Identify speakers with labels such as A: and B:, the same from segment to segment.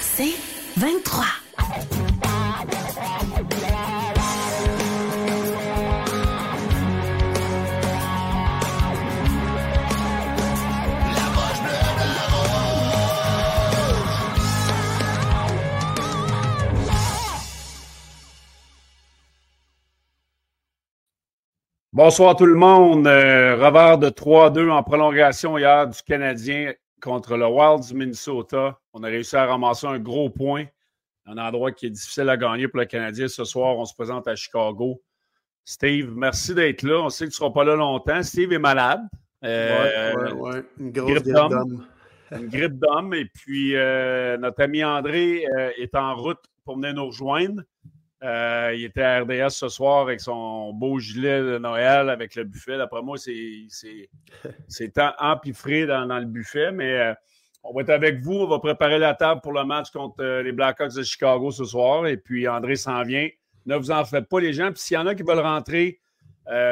A: C'est 23.
B: Bonsoir tout le monde. Euh, revers de 3-2 en prolongation hier du Canadien contre le Wild du Minnesota. On a réussi à ramasser un gros point. Un endroit qui est difficile à gagner pour le Canadien. Ce soir, on se présente à Chicago. Steve, merci d'être là. On sait que tu ne seras pas là longtemps. Steve est malade.
C: Euh, ouais, ouais, Une grosse grippe d'homme.
B: Une grippe d'homme. Et puis, euh, notre ami André euh, est en route pour venir nous rejoindre. Euh, il était à RDS ce soir avec son beau gilet de Noël avec le buffet. D'après moi, c'est empiffré dans, dans, le buffet, mais euh, on va être avec vous. On va préparer la table pour le match contre euh, les Blackhawks de Chicago ce soir. Et puis, André s'en vient. Ne vous en faites pas, les gens. Puis, s'il y en a qui veulent rentrer,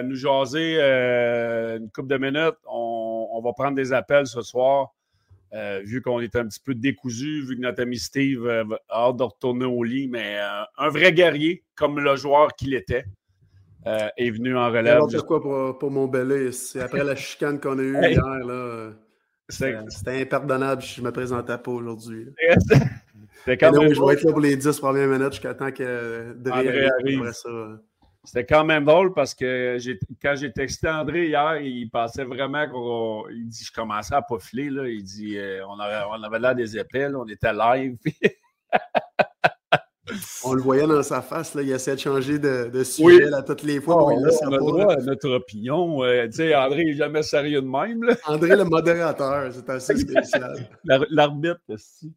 B: nous jaser une couple de minutes, on, on va prendre des appels ce soir. Euh, vu qu'on est un petit peu décousu, vu que notre ami Steve euh, a hâte de retourner au lit, mais euh, un vrai guerrier, comme le joueur qu'il était, est venu en relève.
C: quoi pour, pour mon belé. C'est après la chicane qu'on a eue hier. Là, c'était impardonnable si je ne me présentais pas aujourd'hui. Même... Je vais être là pour les 10 premières minutes jusqu'à temps que André arrive. Ça,
B: c'était quand même drôle parce que quand j'ai texté André hier, il pensait vraiment qu'on. Il dit Je commençais à pofiler. Là. Il dit euh, on, avait, on avait l'air des épées, on était live.
C: on le voyait dans sa face, là, il essayait de changer de, de sujet à toutes les fois. Oh,
B: on, a droit à notre opinion. Euh, André n'est jamais sérieux de même. Là.
C: André, le modérateur, c'est assez spécial.
B: L'arbitre aussi.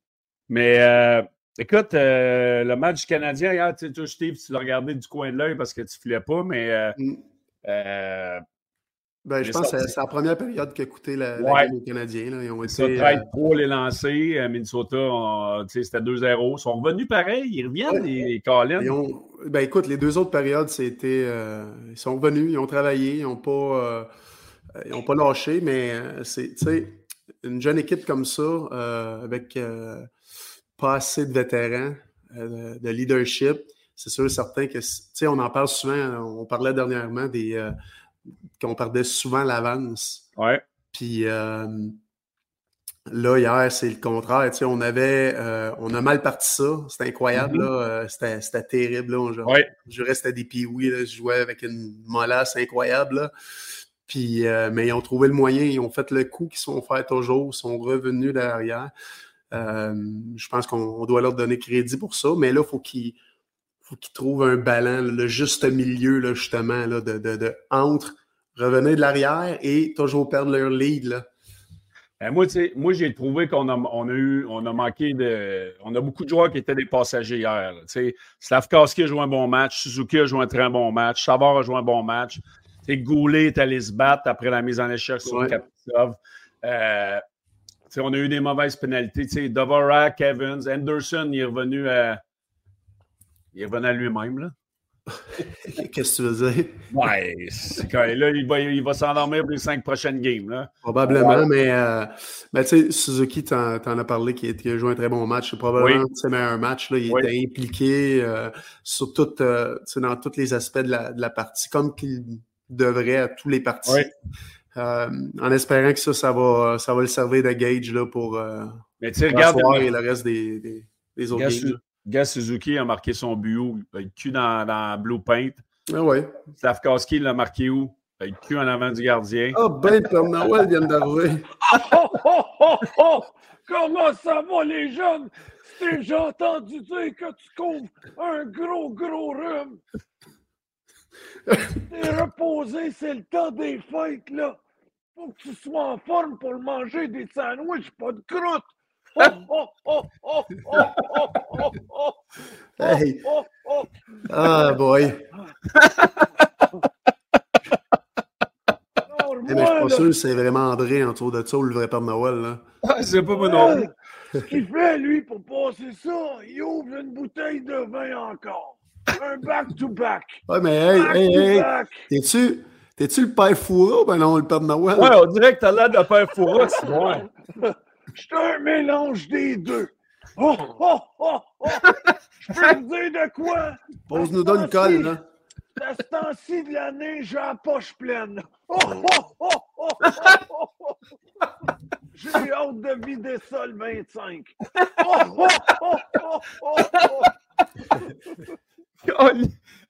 B: Mais euh, Écoute, euh, le match canadien hier, tu sais, Steve, tu l'as regardé du coin de l'œil parce que tu ne filais pas, mais. Euh, mm. euh,
C: ben, je pense que c'est la première période qu'a coûté la, la game aux Canadiens. Ils ont été. Ça,
B: trade pour les lancers. Minnesota, c'était 2-0. Ils sont revenus pareil. Ils reviennent, les Collins.
C: Ben, écoute, les deux autres périodes, c'était. ils sont revenus, ils ont travaillé, ils n'ont pas, ils ont pas lâché, mais c'est, une jeune équipe comme ça, avec pas assez de vétérans, euh, de leadership. C'est sûr, certain que, tu sais, on en parle souvent, on parlait dernièrement des. Euh, qu'on perdait souvent l'avance.
B: Ouais.
C: Puis euh, là, hier, c'est le contraire. Tu sais, on avait. on a mal parti ça. C'était incroyable, mm-hmm. là. C'était terrible, là.
B: Ouais.
C: je restais des piouis. Je jouais avec une molasse incroyable, là. Puis, mais ils ont trouvé le moyen, ils ont fait le coup qu'ils sont fait toujours, ils sont revenus derrière. Euh, je pense qu'on doit leur donner crédit pour ça, mais là, il faut qu'ils faut qu'ils trouvent un ballon, le juste milieu, là, justement, là, de, de, entre revenir de l'arrière et toujours perdre leur lead. Là.
B: Ben, moi, moi j'ai trouvé qu'on a, on a eu, on a manqué de. On a beaucoup de joueurs qui étaient des passagers hier. Slavkowski a joué un bon match, Suzuki a joué un très bon match, Savard a joué un bon match. Goulet est allé se battre après la mise en échec sur le Kapitov. Euh, on a eu des mauvaises pénalités. Dvorak, Evans, Anderson, il est revenu à, il est revenu à lui-même.
C: Qu'est-ce que tu veux dire?
B: Ouais, là, il va, il va s'endormir pour les cinq prochaines games. Là.
C: Probablement, mais, euh, tu sais, Suzuki, tu en, as parlé, qui, a joué un très bon match. C'est probablement oui. ses meilleurs matchs. Là, il était impliqué euh, sur tout, euh, dans tous les aspects de la, de la partie, comme qu'il devrait à tous les parties. Oui. Euh, en espérant que ça, ça va, ça va le servir de gauge là, pour euh,
B: Mais regarde,
C: et le reste des, des, autres games.
B: Gas Suzuki a marqué son but le cul dans, dans Blue Paint.
C: Ah ouais.
B: Slavkowski l'a marqué où? Le cul en avant du gardien.
C: Ah, oh, ben, Père Noël vient d'arriver.
D: oh, oh, oh, oh, Comment ça va, les jeunes? J'ai entendu dire que tu couvres un gros, gros rhume. T'es reposé, c'est le temps des fêtes, là. Faut que tu sois en forme pour manger des sandwichs, pas de croûte. Oh, oh, oh, oh, oh, oh, oh, oh,
C: hey. oh, oh, Ah, boy. hey, mais je suis pas sûr que c'est vraiment André en tour de ça ou le vrai Père Noël. Là.
B: Ah, c'est pas mon nom.
D: Ce qu'il fait, lui, pour passer ça, il ouvre une bouteille de vin encore. Un back-to-back.
C: Ouais, mais hey, hey, hey. T'es-tu. T'es-tu le père Foura ou ben non, le père de Noël?
B: Ouais, on dirait que t'as l'air de père Foura, c'est bon.
D: Je suis un mélange des deux. Oh, oh, oh, oh! Je peux vous dire de quoi?
C: Pose-nous donc une colle, là.
D: À ce temps-ci de l'année, j'ai la poche pleine. Oh, oh, oh, oh, oh, oh, oh. J'ai hâte de vider ça le 25. Oh, oh, oh, oh, oh, oh.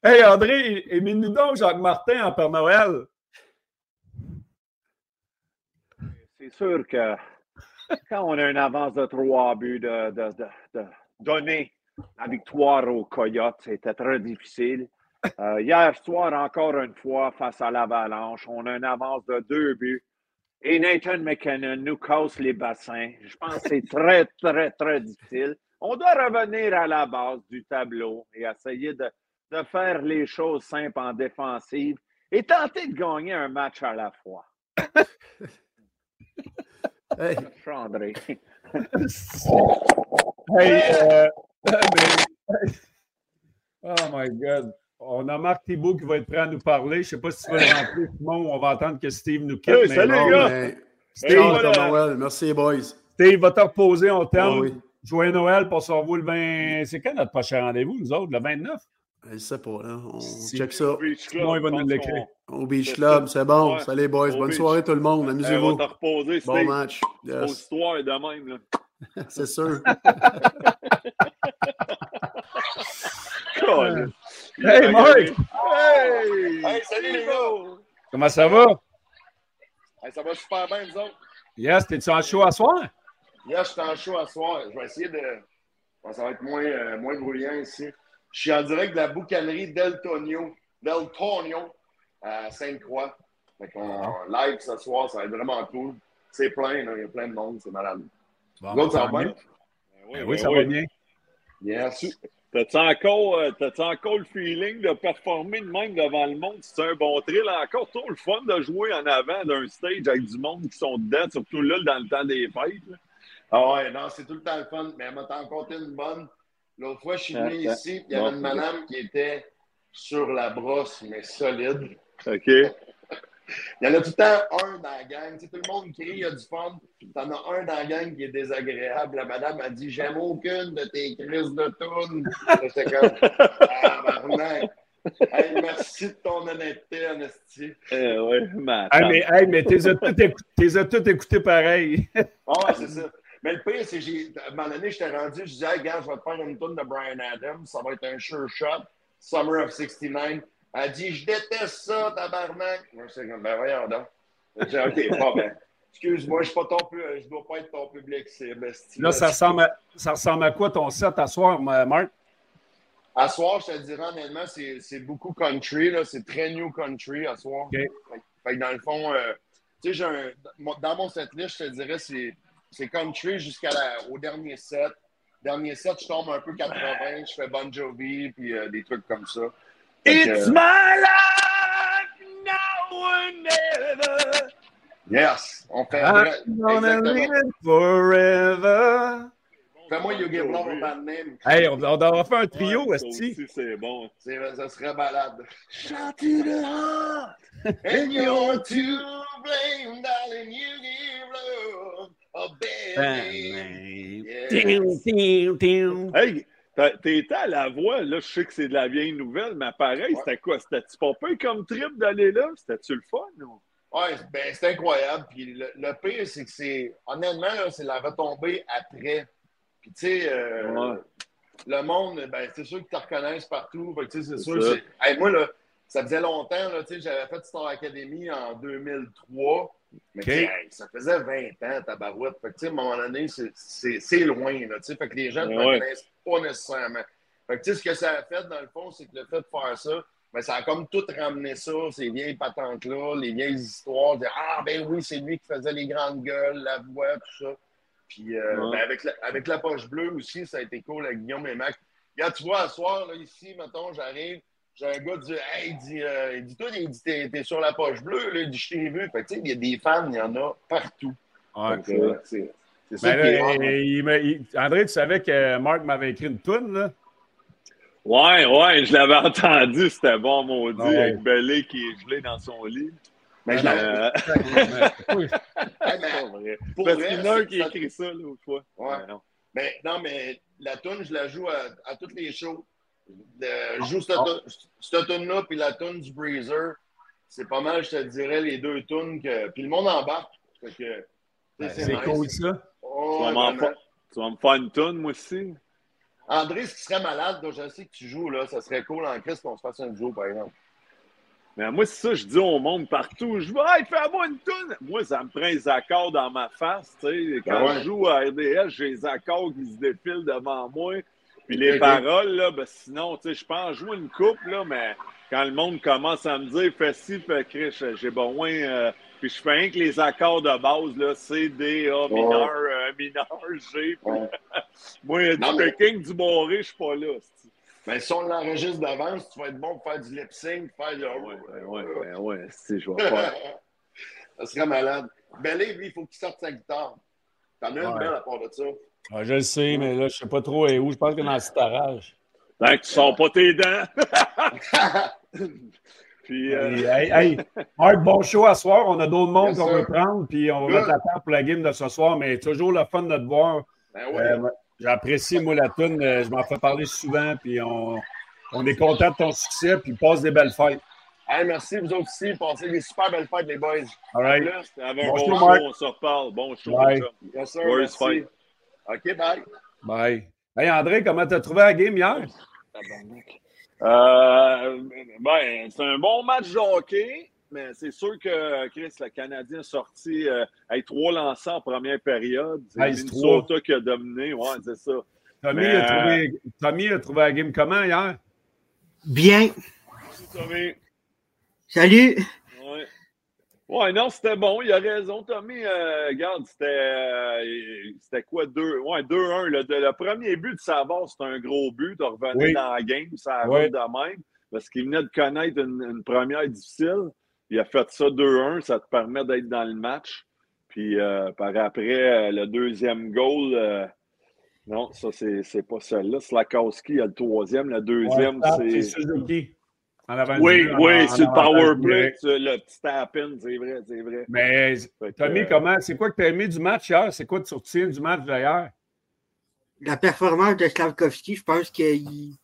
B: Hey André, émets-nous donc Jacques Martin en Père Noël?
D: C'est sûr que quand on a une avance de trois buts, de donner la victoire aux Coyotes, c'était très difficile. Euh, hier soir, encore une fois, face à l'Avalanche, on a une avance de deux buts. Et Nathan McKinnon nous casse les bassins. Je pense que c'est très, très, très difficile. On doit revenir à la base du tableau et essayer de, de faire les choses simples en défensive et tenter de gagner un match à la fois.
C: Hey,
D: André.
B: Hey, euh, mais- oh my God. On a Marc Thibault qui va être prêt à nous parler. Je ne sais pas si tu veux le rentrer, Simon, ou on va attendre que Steve nous quitte.
D: Hey, salut,
B: non,
D: gars.
B: Steve,
D: voilà.
C: Noël. Merci, les boys.
B: Steve va te reposer, on
C: Ah
B: t'aime.
C: oui.
B: Joyeux Noël pour se revoir le 20. C'est quand notre prochain rendez-vous, nous autres, le 29?
C: Je sais pas, là. On
B: Si.
C: check ça.
D: Beach Club,
B: il va nous l'écrire.
C: Au Beach Club, c'est bon.
D: Ouais.
C: Salut, boys.
D: Au
C: Bonne
D: beach.
C: soirée, tout le monde. Amusez-vous.
D: va te reposer,
C: Bon
D: Steve.
C: match. Yes.
D: histoires de même. Là.
C: C'est sûr.
B: Hey, Mark!
D: Hey!
A: Hey, salut, les gars!
B: Comment ça va?
A: Hey, ça va super bien, nous autres.
B: Yes, t'es-tu en show à soir?
A: Hier, je suis en show à soir. Je vais essayer de. Bon, ça va être moins, euh, moins bruyant ici. Je suis en direct de la boucanerie Del Tonio, Del Tonio à Sainte-Croix. Fait qu'on live ce soir, ça va être vraiment cool. C'est plein, là. il y a plein de monde, c'est malade.
B: Bon,
A: Vous autres, ça
B: tant
A: va bien?
B: Ben
D: Ben
B: oui, ça va bien.
A: Yes.
D: T'as-tu encore, euh, t'as-tu encore le feeling de performer de même devant le monde? C'est un bon thrill. Encore trop le fun de jouer en avant d'un stage avec du monde qui sont dedans, surtout là, dans le temps des fêtes. là.
A: Ah ouais, non, c'est tout le temps le fun. Mais elle m'a t'en compté une bonne. L'autre fois, je suis venu
D: Ah,
A: ici, puis il y avait une madame qui était sur la brosse, mais solide.
D: OK?
A: Il y en a tout le temps un dans la gang. Tu sais, tout le monde crie, il y a du fun. T'en as un dans la gang qui est désagréable. La madame a dit J'aime aucune de tes crises de tunes. J'étais comme Ah, barnac. Hey, merci de ton honnêteté, Honesty.
D: Eh ouais, ma
B: Hey, mais, hey, mais t'es as tout écouté, t'es as tout écouté pareil.
A: Ah ouais, c'est ça. Mais le pire, c'est que j'ai- à un moment donné, j'étais rendu, je disais, hey, gars, je vais te faire une tune de Brian Adams, ça va être un sure shot, Summer of 69. Elle dit, je déteste ça, tabarnak. Moi, je comme, ben voyons donc. J'ai dit, OK, pas ben. Excuse-moi, je suis pas ton pu- je dois pas être ton public cible.
B: Là, ça ressemble, à, ça ressemble à quoi ton set à soir, ma- Marc?
A: À soir, je te dirais honnêtement, c'est c'est beaucoup country, là. C'est très new country à soir. Fait, fait que dans le fond, euh, tu sais, dans mon setlist, je te dirais, c'est c'est country jusqu'au dernier set. Dernier set, je tombe un peu 80, je fais Bon Jovi, puis euh, des trucs comme ça. Fait que,
D: It's
A: euh,
D: my life now or never.
A: yes! On fait
B: I'm
A: vrai-
B: gonna live forever.
A: Fais-moi You Give Love a Bad Name.
B: Hey, on, on devrait faire un trio,
D: Ouais, aussi, c'est bon.
A: C'est- Ça serait malade.
D: Shot to the heart.
A: And you're to blame, darling, you give love a bad name. Yes.
D: Hey, t'as- t'étais à la voix, là, je sais que c'est de la vieille nouvelle, mais pareil,
A: Ouais.
D: c'était quoi? C'était-tu pas peu comme trip d'aller là? C'était-tu le fun? ou?
A: Ouais, ben, c'est incroyable. Puis le, le pire, c'est que c'est. Honnêtement, là, c'est la retombée après. Puis, tu sais, euh,
D: Ouais.
A: le monde, ben, c'est sûr qu'ils te reconnaissent partout. Fait que, tu sais, c'est
D: C'est
A: sûr.
D: ça.
A: Hey, moi, là, ça faisait longtemps, là, tu sais, j'avais fait Star Academy en 2003. Mais, hey, ça faisait 20 ans, ta barouette. Fait que, tu sais, à un moment donné, c'est- loin, là. Fait que les gens ne
D: Ouais.
A: reconnaissent pas nécessairement. Fait que, tu sais, ce que ça a fait, dans le fond, c'est que le fait de faire ça, ben, ça a comme tout ramené ça, ces vieilles patentes-là, les vieilles histoires de Ah, ben oui, c'est lui qui faisait les grandes gueules, la voix, tout ça. Puis euh,
D: Ouais.
A: ben, avec, la, avec la poche bleue aussi, ça a été cool avec Guillaume et Mac. Regarde, tu vois, à soir, là, ici, mettons, j'arrive, j'ai un gars qui dit Hey, il dit, euh, il dit toi, il dit, t'es, t'es sur la poche bleue, là, il dit, je t'ai vu. Fait que, tu sais, il y a des fans, il y en a partout.
B: Ouais.
A: Fait que, euh, c'est, c'est ça
B: Ben
A: qui est
B: là,
A: rare.
B: il- il m'a- il- André, tu savais que Marc m'avait écrit une toune, là?
D: Ouais, ouais, je l'avais entendu, c'était bon, maudit,
B: Ouais.
D: avec Belé qui est gelé dans son lit.
A: Mais je l'avais-
D: Euh,
B: Oui.
A: Hey, mais
D: c'est pas vrai.
A: pour
D: Parce qu'il y en a un qui écrit ça l'autre fois.
A: Ouais.
D: non.
A: Mais non, mais la tune, je la joue à, à toutes les shows. Je joue cette, tune-là, puis la tune du Breezer. C'est pas mal, je te dirais, les deux tunes que. Puis le monde embarque.
B: que, ben, c'est cool ça.
D: Oh, tu, vas me faire une tune, moi aussi.
A: André, ce qui serait malade, donc je sais que tu joues, là, ça serait cool en Christ qu'on se fasse un jour, par exemple.
D: Mais moi, c'est ça, je dis au monde partout. Je vais, hey, fais-moi une toune. Moi, ça me prend les accords dans ma face. Tu sais. Quand ben je joue à RDS, j'ai les accords qui se défilent devant moi. Puis les paroles, là, ben, sinon, tu sais, je pense jouer une coupe, là, mais quand le monde commence à me dire, fais ci, fais Chris, j'ai besoin. Euh, puis je fais rien que les accords de base, là, C, D, A, mineur, euh, mineur, G. moi, du picking, du moré, je suis pas là.
A: Mais si on l'enregistre d'avance, tu vas être bon pour faire du lip sync, faire le.
D: Ouais, ouais, ouais, ouais, si, je vais faire.
A: ça serait malade. Belé, lui, il faut qu'il sorte sa guitare. T'en as une belle à part de ça.
B: Je le sais, mais là, je sais pas trop où. Je pense que dans le citarage.
D: Tant que tu sors pas tes dents.
B: puis, euh... hey, hey, Marc, bon show à soir. On a d'autres mondes qu'on veut prendre, puis on va mettre la table pour la game de ce soir, mais toujours le fun de te voir. Ben ouais. Euh, J'apprécie, moi, la toune. Euh, je m'en fais parler souvent, puis on, on est content de ton succès, puis passe des belles fêtes.
A: Hey, merci, vous autres aussi. Passez des super belles fêtes, les boys.
B: All right.
D: bon, show, on se reparle. Bon show. Bye.
A: Yes, sir, merci. OK, bye.
B: Bye. Hey, André, comment t'as trouvé la game hier?
D: Euh, ben, c'est un bon match de hockey mais c'est sûr que Chris, le Canadien a sorti euh, avec trois lancers en première période. C'est Minnesota qui a dominé. Ouais, c'est ça.
B: Tommy, a trouvé, Tommy a trouvé la game comment hier?
E: Bien.
D: Tommy.
E: Salut.
D: Ouais. non, c'était bon. Il a raison, Tommy. Euh, regarde, c'était, euh, c'était quoi? 2 ouais, 2-1. Le, le, premier but de Savard, c'était un gros but. Tu revenais dans la game, ça arrive de même. Parce qu'il venait de connaître une première difficile. Il a fait ça 2-1, ça te permet d'être dans le match. Puis euh, par après, le deuxième goal, non, ça, c'est pas celle-là. Slakowski a le troisième. Le deuxième, c'est.
B: C'est Suzuki.
D: Oui, oui, c'est le power play, le petit tap-in, c'est vrai, c'est vrai.
B: Mais Tommy, comment, c'est quoi que tu as aimé du match hier? C'est quoi que tu retiens du match d'hier?
E: La performance de Slavkovski, je pense qu'il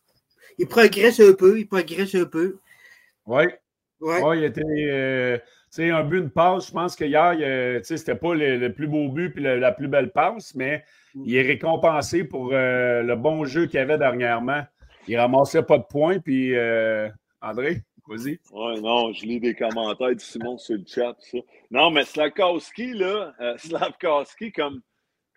E: il progresse un peu, il progresse un peu.
B: Oui. Ouais. il était. Euh, un but, de passe. Je pense qu'hier, c'était pas le, plus beau but et la, plus belle passe, mais mm. il est récompensé pour euh, le bon jeu qu'il avait dernièrement. Il ramassait pas de points. Puis, euh, André, vas-y.
D: Oui, non, je lis des commentaires de Simon sur le chat. Ça. Non, mais Slavkowski, là, Slavkowski, comme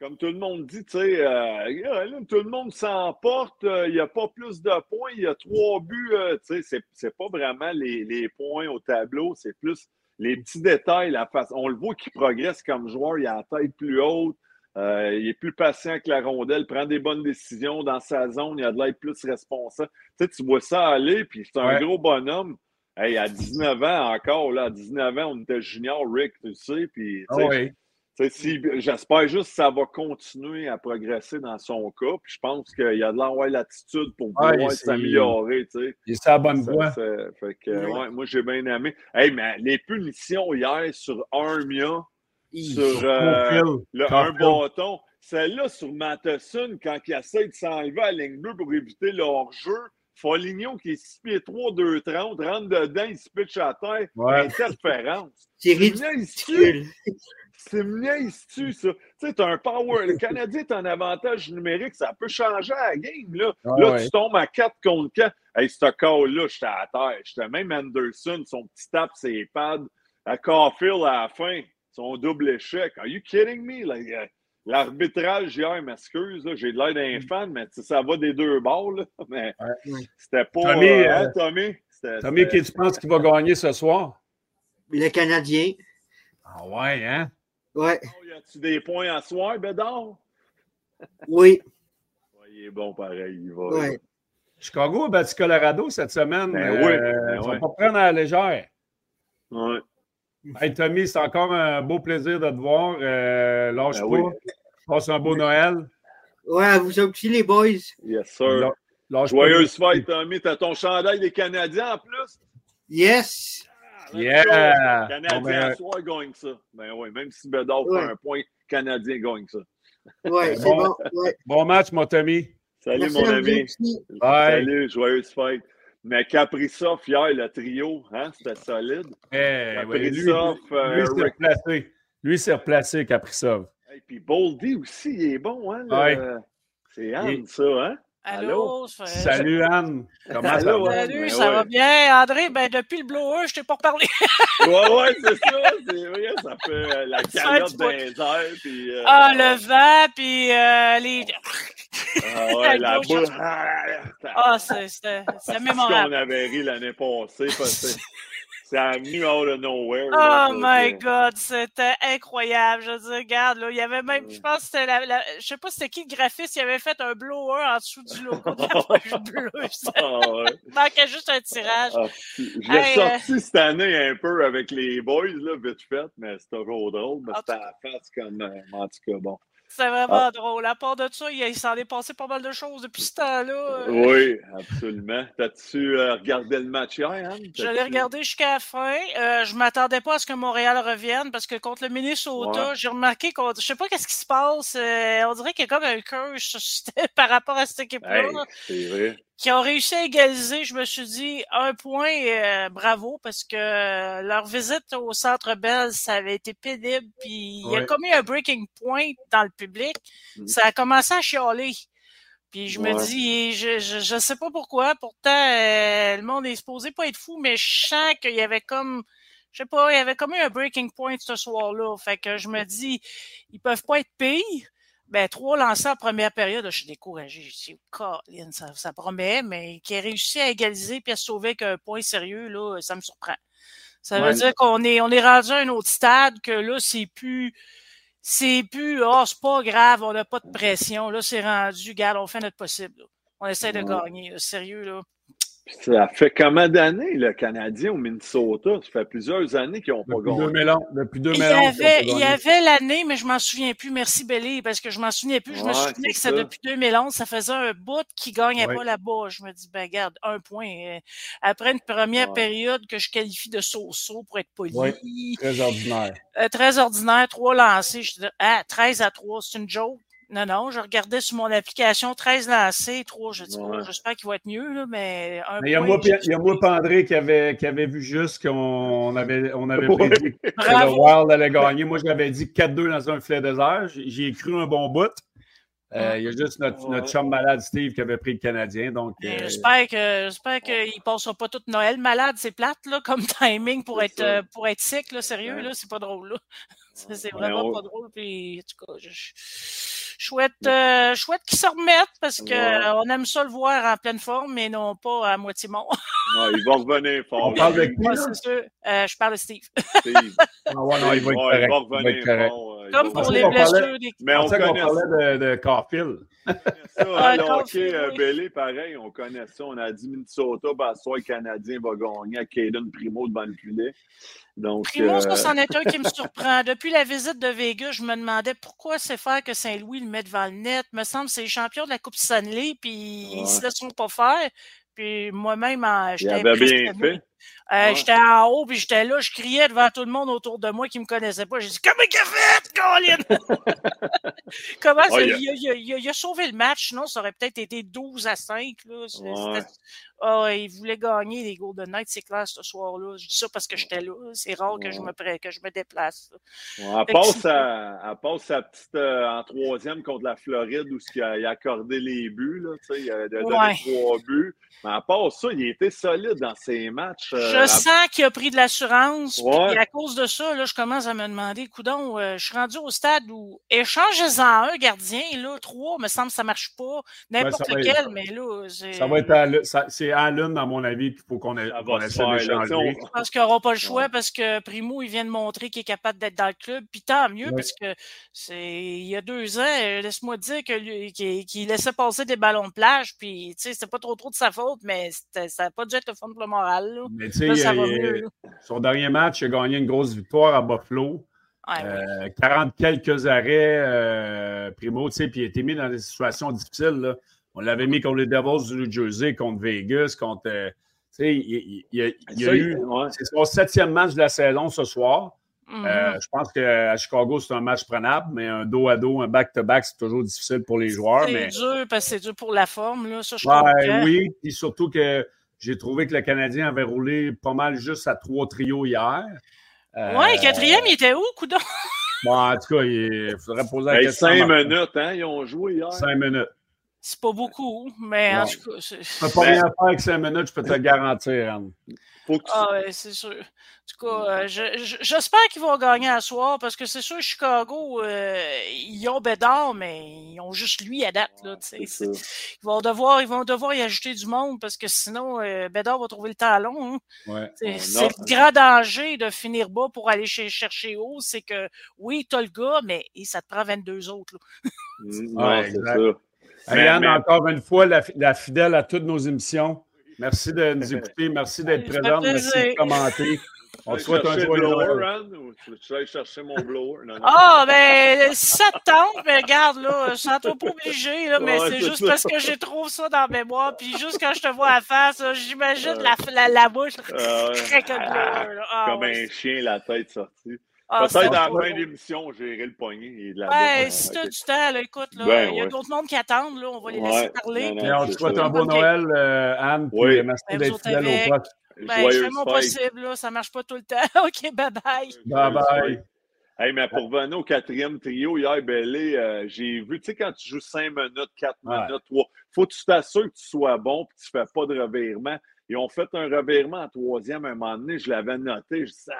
D: comme tout le monde dit, tu sais, euh, tout le monde s'emporte, euh, il n'y a pas plus de points, il y a trois buts, euh, tu sais, c'est pas vraiment les, points au tableau, c'est plus les petits détails, la face. On le voit qu'il progresse comme joueur, il a la tête plus haute, il est plus patient que la rondelle, prend des bonnes décisions dans sa zone, il a de l'aide plus responsable. Tu sais, tu vois ça aller, puis c'est un gros bonhomme. Hey, à 19 ans encore, là, à 19 ans, on était junior, Rick, tu sais, puis...
B: Ah oui.
D: J'espère juste que ça va continuer à progresser dans son cas. Puis je pense qu'il y a de l'envoi l'attitude pour pouvoir s'améliorer.
B: Il est à la bonne voie.
D: moi, j'ai bien aimé. Hey, mais les punitions hier sur Armia, sur euh, le, un bâton, celle-là sur Matheson, quand il essaie de s'enlever à la ligne bleue pour éviter leur jeu, Foligno qui est 6 pieds 3, 2, 30, rentre dedans, il se pitch à terre. Interférence.
E: C'est ridicule.
D: C'est nice-tu, ça? Tu sais, t'as un power. Le Canadien est en avantage numérique, ça peut changer la game, là. là, tu tombes à 4 contre 4. Hey, ce cas-là, j'étais à terre. J'étais même Anderson, son petit tap, ses pads. À Caulfield, à la fin, son double échec. Are you kidding me? L'arbitrage hier, m'excuse, j'ai de l'air d'un mm. fan, mais ça va des deux bords. Là. Mais c'était pas.
B: Tommy, euh, hein, Tommy? Tommy, qui tu penses qu'il va gagner ce soir?
E: Le Canadien.
B: Ah ouais, hein?
E: Ouais.
D: Oh, y a-tu des points à soir, Bédard?
E: Oui.
D: il est bon pareil. Il va,
E: ouais.
B: Chicago a battu Colorado cette semaine.
D: Ben oui.
B: Euh, ben pas prendre à la légère.
D: Oui.
B: Hey, Tommy, c'est encore un beau plaisir de te voir. Euh, lâche ben pas. Passe un beau Noël.
E: Ouais, vous aussi, les boys.
D: Yes, sir. Joyeuse fête, Tommy. T'as ton chandail des Canadiens en plus?
E: Yes.
B: Yeah!
D: Canadien bon, ben, à soir gagne ça. Ben oui, même si Bedard fait un point, Canadien gagne ça.
E: Ouais, c'est
B: Bon.
E: bon. Ouais.
B: Bon match, mon Tommy.
D: Salut,
E: Merci
D: mon ami.
B: Bye.
D: Salut, joyeuse fête. Mais Kaprizov, hier, le trio, hein, c'était solide.
B: Eh, ouais, lui,
D: Kaprizov, euh,
B: lui s'est replacé. Lui s'est replacé, Kaprizov.
D: Et puis Boldy aussi, il est bon, hein?
B: Ouais.
D: C'est Anne,
B: Il-
D: ça, hein?
F: Allô? fait-
B: Salut, Anne. Comment ça
D: Allô,
B: va?
F: Salut,
D: Ben
F: ça
D: ouais.
F: va bien? André, ben depuis le blower, je t'ai pas reparlé.
D: Ouais, ouais, c'est ça, c'est vrai, ça fait euh, la calotte les airs, puis... euh,
F: Ah, le vent, puis euh, les...
D: Ah ouais, la
F: le
D: boule. Ah,
F: Ah, c'est c'était- c'était
D: qu'on
F: mémorable.
D: avait ri l'année passée, parce que c'est venu out of nowhere.
F: Oh
D: là,
F: my God, c'était incroyable. Je veux dire, regarde, là, il y avait même, je pense que c'était la, la- je sais pas c'était qui le graphiste, il avait fait un blower en dessous du logo de la poche bleue. Ça
D: Ah ouais.
F: manquait juste un tirage.
D: Ah, je l'ai
F: Hey,
D: sorti cette année un peu avec les boys, là, vite fait, mais c'est toujours drôle. Mais c'était à la face comme. euh, en tout cas, bon.
F: C'est vraiment
D: Ah.
F: drôle. À part de ça, il, s'en est passé pas mal de choses depuis ce temps-là.
D: Oui, absolument. T'as-tu euh, regardé le match hier, Anne?
F: Je l'ai regardé jusqu'à la fin. Euh, je m'attendais pas à ce que Montréal revienne parce que contre le Minnesota,
D: Ouais.
F: j'ai remarqué qu'on, je sais pas qu'est-ce qui se passe. euh, on dirait qu'il y a comme un curse par rapport à cette équipe-là.
D: Hey, c'est vrai.
F: Qui ont réussi à égaliser, je me suis dit, un point, euh, bravo, parce que euh, leur visite au Centre Bell, ça avait été pénible, puis il y a comme eu un breaking point dans le public.
D: Mhm.
F: Ça a commencé à chialer. Puis je me dis, je, je, je sais pas pourquoi, pourtant, euh, le monde est supposé pas être fou, mais je sens qu'il y avait comme, je sais pas, il y avait comme eu un breaking point ce soir-là. Fait que je me dis, ils peuvent pas être pires. Ben, trois lancés en première période, je suis découragé. Je dis, Colin, ça, ça promet, mais qui a réussi à égaliser puis à se sauver avec un point sérieux, là, ça me surprend. Ça veut
B: Ouais.
F: dire qu'on est, on est rendu à un autre stade que là, c'est plus, c'est plus, oh, c'est pas grave, on n'a pas de pression. Là, c'est rendu, regarde, on fait notre possible. là. On essaie de
D: Ouais.
F: gagner, là, sérieux, là.
D: Ça fait combien d'années, le Canadien au Minnesota? Ça fait plusieurs années qu'ils n'ont pas gagné.
B: 2011. Depuis
F: Il y
B: 2011. qu'on
F: avait,
B: peut
F: il y avait l'année, mais je m'en souviens plus. Merci, Belly, parce que je m'en souvenais plus. Je me souvenais
D: c'est
F: que c'est
D: ça.
F: depuis 2011. Ça faisait un bout qui gagnait
B: Ouais.
F: pas là-bas. Je me dis, ben, regarde, un point. euh, Après une première
D: Ouais.
F: période que je qualifie de so-so pour être poli.
B: Ouais. Très ordinaire.
F: euh, très ordinaire, trois lancés. Je dis, ah, 13 à 3, c'est une joke. Non, non, je regardais sur mon application 13 lancés, 3. Je dis,
D: Ouais.
F: oh, j'espère qu'il va être mieux, là, mais un
B: Mais il y a
F: point,
B: moi, il y a moi, Pandré, qui avait, qui avait vu juste qu'on avait, on avait
D: Ouais.
B: prédit que le. Wild allait gagner. Moi, j'avais dit 4-2 dans un filet désert. J'ai j'ai cru un bon bout. Euh, il y a juste notre,
D: Ouais.
B: notre chum malade Steve qui avait pris le Canadien. Donc, euh,
F: J'espère que j'espère qu'il ne passera pas toute Noël malade, c'est plate là, comme timing pour être euh, pour être sick, là, sérieux,
D: Ouais.
F: là, c'est pas drôle là. C'est vraiment
D: on-
F: pas drôle. Puis, en tout cas, je, souhaite, euh, je souhaite qu'il se remette parce que
D: Ouais.
F: on aime ça le voir en pleine forme, mais non pas à moitié mort.
D: Ouais, il va revenir fort.
B: On parle de qui,
F: Ouais,
B: là?
F: c'est sûr. Euh, je parle de Steve.
D: Steve.
B: ah ouais, non, il va être
D: Ouais,
B: correct.
D: il va
B: Il va
D: revenir
F: Comme pour les
B: qu'on parlait-
F: blessures des
D: Mais on
B: qu'on
D: connaît ça.
B: parlait de, de Carfield.
D: ça, le hockey euh,
F: oui.
D: Pareil, on connaît ça. On a dit Minnesota, ben, soit le Canadien va gagner à Caden Primo devant le filet. Donc,
F: Primo, ça,
D: euh,
F: c'en est un qui me surprend. Depuis la visite de Vegas, je me demandais pourquoi c'est faire que Saint-Louis le met devant le net. Me semble que c'est les champions de la Coupe Stanley, puis ils
D: Ouais.
F: se laisseront pas faire. Puis moi-même,
D: il
F: j'étais
D: avait bien fait.
F: Euh,
D: Ouais.
F: J'étais en haut, puis j'étais là, je criais devant tout le monde autour de moi qui me connaissait pas. J'ai dit Comment il a fait, Colin? Comment ça-
D: Ah, il a-
F: a, il a- il a- il a sauvé le match, sinon ça aurait peut-être été 12 à 5. Là.
D: Ouais.
F: Ah, il voulait gagner les Golden Knights, c'est clair, ce soir-là. Je dis ça parce que j'étais là. C'est rare que je me que je me déplace.
D: elle, passe à, elle passe sa petite euh, en troisième contre la Floride où il a, il a accordé les buts. Là, il a donné trois buts. Mais à part ça, il était solide dans ses matchs. Euh,
F: Je
D: à-
F: sens qu'il a pris de l'assurance.
D: Ouais.
F: Puis à cause de ça, là, je commence à me demander, coudon, euh, je suis rendu au stade où échangez-en un gardien, là, trois, me semble que ça marche pas. N'importe
B: ça va
F: quel,
B: être-
F: mais là, c'est-
B: Ça va être à c'est à Lune, à mon avis, qu'il faut qu'on ait- qu'on
D: va se
B: essaie d'échanger.
F: Je pense qu'il n'aura pas le choix
D: Ouais.
F: parce que Primo, il vient de montrer qu'il est capable d'être dans le club. Puis tant mieux
B: Ouais.
F: parce que c'est il y a deux ans, euh, laisse-moi dire que lui- qu'il qu'il laissait passer des ballons de plage. Puis tu sais, c'était pas trop trop de sa faute, mais ça n'a pas dû être le fun pour le moral. Là.
B: Mais tu sais,
F: là.
B: son dernier match, il a gagné une grosse victoire à Buffalo.
F: Ouais, ouais.
B: Euh, 40 quelques arrêts, euh, Primo, tu sais, puis il a été mis dans des situations difficiles. là. On l'avait mis contre les Devils du New Jersey, contre Vegas, contre. euh, tu sais, il, il- il- il a, eu.
D: ouais.
B: C'est son septième match de la saison ce soir.
F: Mhm.
B: Euh, je pense qu'à Chicago, c'est un match prenable, mais un dos à dos, un back-to-back, c'est toujours difficile pour les joueurs.
F: c'est
B: Mais...
F: dur parce que c'est dur pour la forme, là. Ça, je
B: Ouais,
F: comprends.
B: oui, puis surtout que j'ai trouvé que le Canadien avait roulé pas mal juste à trois trios hier. Euh,
F: Ouais, quatrième, il était où, coudon?
B: Bon, en tout cas, il faudrait poser la
D: Hey,
B: question.
D: cinq minutes, hein? Ils ont joué hier.
B: Cinq minutes.
F: C'est pas beaucoup, mais en tout cas.
B: Tu peux pas rien faire avec cinq minutes, je peux te le garantir, Anne.
D: Faut que tu-
F: Ah ouais, c'est sûr. En tout cas, euh, je- je- j'espère qu'ils vont gagner à soir parce que c'est sûr, Chicago, euh, ils ont Bédard, mais ils ont juste lui à date. Là, ils, vont devoir, ils vont devoir y ajouter du monde parce que sinon, euh, Bédard va trouver le talon. hein.
B: Ouais.
F: C'est
D: non.
F: le grand danger de finir bas pour aller chercher haut. C'est que oui, t'as le gars, mais et ça te prend 22 autres. là.
D: Mm,
B: Ouais,
D: c'est
B: exact.
D: Mais-
B: encore une fois, la, la fidèle à toutes nos émissions. Merci de nous écouter, merci d'être présente, merci de commenter. On te
D: Tu
B: souhaite un joyeux
D: blower,
B: Noël.
D: Tu vas aller chercher mon blower?
F: Ah, ben, ça te tente, mais regarde, là, sans toi pas obligé, là, mais
D: Ouais,
F: c'est juste
D: ça.
F: parce que j'ai trop ça dans la mémoire, puis juste quand je te vois à face, j'imagine la, la, la bouche,
D: Euh,
F: très que de blower, là. Ah,
D: comme
F: ouais.
D: un chien, la tête sortie.
F: Ah, c'est
D: Peut-être à la fin de l'émission, j'irai le poignet et de la
F: Ouais, si t'as
D: ok.
F: du temps, là, écoute, là,
D: Ben,
F: il y a
D: ouais.
F: d'autres mondes qui attendent, là, on va les
D: Ouais,
F: laisser parler.
D: non,
B: on te souhaite un beau
F: Ok.
B: Noël, euh, Anne, puis
D: Oui.
B: merci
F: Ben,
B: d'être fidèle au poste.
F: Ben, je fais mon
D: fête.
F: possible, là, ça marche pas tout le temps. OK, bye-bye.
B: Bye bye.
D: Hey, mais pour revenir au quatrième trio, hier, Bellé, euh, j'ai vu, tu sais, quand tu joues 5 minutes, 4
B: Ouais.
D: minutes, 3, faut que tu t'assures que tu sois bon et que tu fais pas de revirement. Ils ont fait un revirement en troisième à un moment donné, je l'avais noté, je dis, ça,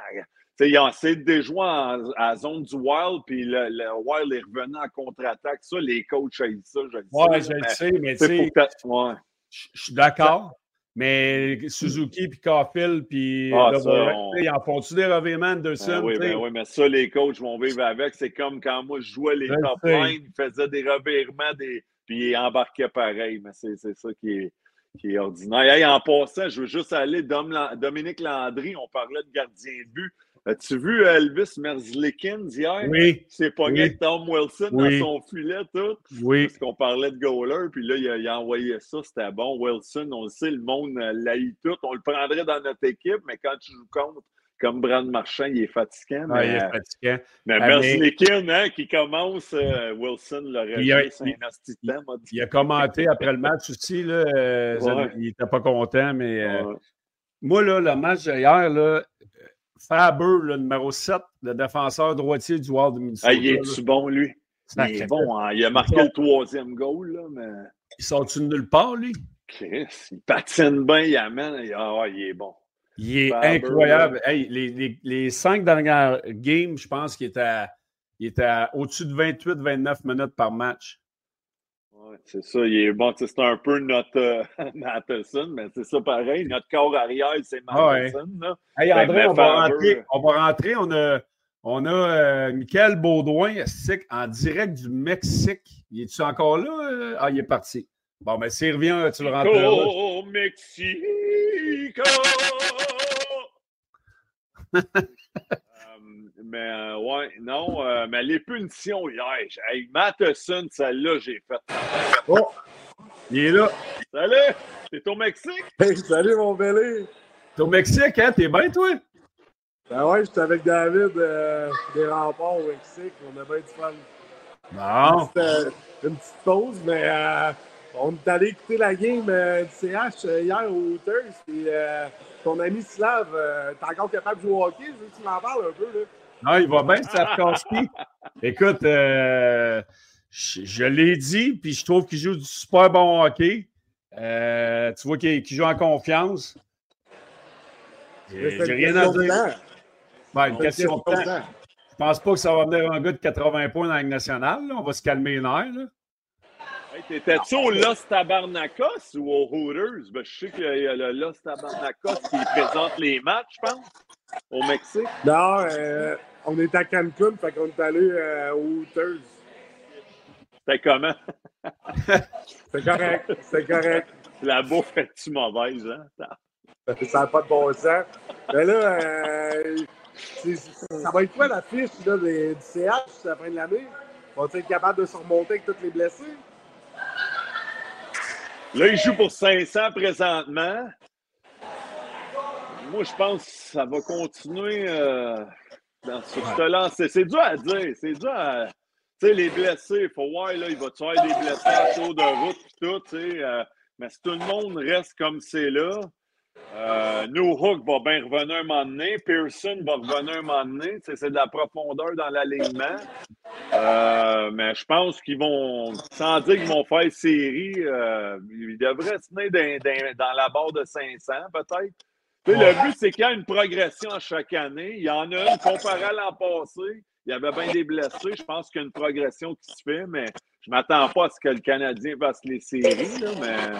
D: déjouer en- à la zone du Wild, puis le, le Wild est revenu en contre-attaque. Ça, les coachs haïssent ça, je le sais.
B: Je le
D: mais
B: sais, mais tu
D: c'est
B: sais,
D: ouais.
B: je suis d'accord. Mais Suzuki, puis Caulfield, puis
D: Ah, on-
B: ils en font-tu des revirements de Anderson?
D: Ben oui, ben oui, mais ça, les coachs vont vivre avec. C'est comme quand moi, je jouais les
B: Je
D: top
B: sais.
D: line, ils faisaient des revirements, des... puis ils embarquaient pareil. Mais c'est c'est ça qui est, qui est ordinaire. Hey, en passant, je veux juste aller, Dom- Dominique Landry, on parlait de gardien de but. As-tu vu Elvis Merzlikins hier?
B: Oui,
D: Il s'est pogné
B: Oui.
D: avec Tom Wilson
B: Oui.
D: dans son filet, tout.
B: oui.
D: Parce qu'on parlait de goaler, puis là, il a, il a envoyé ça, c'était bon. Wilson, on le sait, le monde euh, l'haït tout. On le prendrait dans notre équipe, mais quand tu joues contre, comme Brand Marchand, il est fatigant.
B: Ah, il est fatigant.
D: mais
B: Ah,
D: Merzlikins, hein, qui commence, euh, Wilson l'aurait
B: Il a-
D: dit, c'est un.
B: Il a commenté après le match aussi. Là, euh. Il n'était pas content, mais euh, moi, là, le match d'hier, là, Faber, le numéro 7, le défenseur droitier du Wild de Minnesota.
D: Ah, il est-tu bon, lui? Il est bon, hein. il a marqué le troisième goal, là, mais
B: Il sort-tu de nulle part, lui?
D: Chris, il patine bien, il amène. Ah, il est bon.
B: Il est
D: Faber,
B: incroyable. Hey, les, les- les cinq dernières games, je pense qu'il était, il au-dessus de 28-29 minutes par match.
D: Ouais, c'est ça, il est bon. C'est un peu notre euh, Matheson, mais c'est ça pareil. Notre corps arrière, c'est
B: Ah ouais.
D: Matheson.
B: Hey, André, on va, rentrer, on va rentrer. On a, on a euh, Michael Baudouin en direct du Mexique. Il est-tu encore là? euh? Ah, il est parti. Bon, mais s'il revient, tu le rentreras.
D: Oh, Mexico! Euh, mais euh, ouais, non, euh, mais les punitions hier, hey, Matheson, celle-là, j'ai fait.
B: Oh! Il est là.
D: Salut! T'es au Mexique?
G: Hey, salut mon belé!
B: T'es au Mexique, hein? T'es bien, toi?
G: Ben ouais, j'étais avec David euh, des remparts au Mexique. On a bien du fun.
B: Bon.
G: C'était une petite pause, mais euh, on est allé écouter la game euh, du CH euh, hier au Hooters. Et euh, ton ami Slav, euh, t'es encore capable de jouer au hockey? Je veux que tu m'en parles un peu. Là.
B: Non, il va bien, Slavkowski. Écoute, euh, je, je l'ai dit, puis je trouve qu'il joue du super bon hockey. Euh, tu vois qu'il joue en confiance. J'ai
G: une
B: rien à dire. Ben, une question de temps. Je pense pas que ça va venir un gars de 80 points dans la Ligue nationale. là. On va se calmer les nerfs. là.
D: Hey, T'étais-tu au Los Tabarnakos ou au Hooters? Ben, je sais qu'il y a le Los Tabarnakos qui présente les matchs, je pense, au Mexique.
G: Non, euh, on est à Cancun, fait qu'on est allé euh, au Hooters.
D: C'était comment?
G: C'est correct, c'est correct.
D: La bouffe est-tu mauvaise, hein?
G: Ça n'a pas de bon sens. Mais là, euh, ça va être quoi la fiche là, des- du CH à la fin de l'année? Vont-ils être capables de se remonter avec tous les blessés?
D: Là, il joue pour 500 présentement. Moi, je pense que ça va continuer. euh, dans. C'est dur à dire. C'est dur à. Tu sais, les blessés, il faut voir, là, il va tuer des blessés à tour de route et tout, tu sais. euh, mais si tout le monde reste comme c'est là, euh, New Hook va bien revenir un moment donné, Pearson va revenir un moment donné. Tu sais, C'est de la profondeur dans l'alignement. Euh, mais je pense qu'ils vont, sans dire qu'ils vont faire série, euh, ils devraient se tenir dans, dans- dans la barre de 500 peut-être. Tu sais, Le but, c'est qu'il y a une progression à chaque année. Il y en a une comparée à l'an passé. Il y avait bien des blessés. Je pense qu'il y a une progression qui se fait, mais je ne m'attends pas à ce que le Canadien fasse les séries, là, mais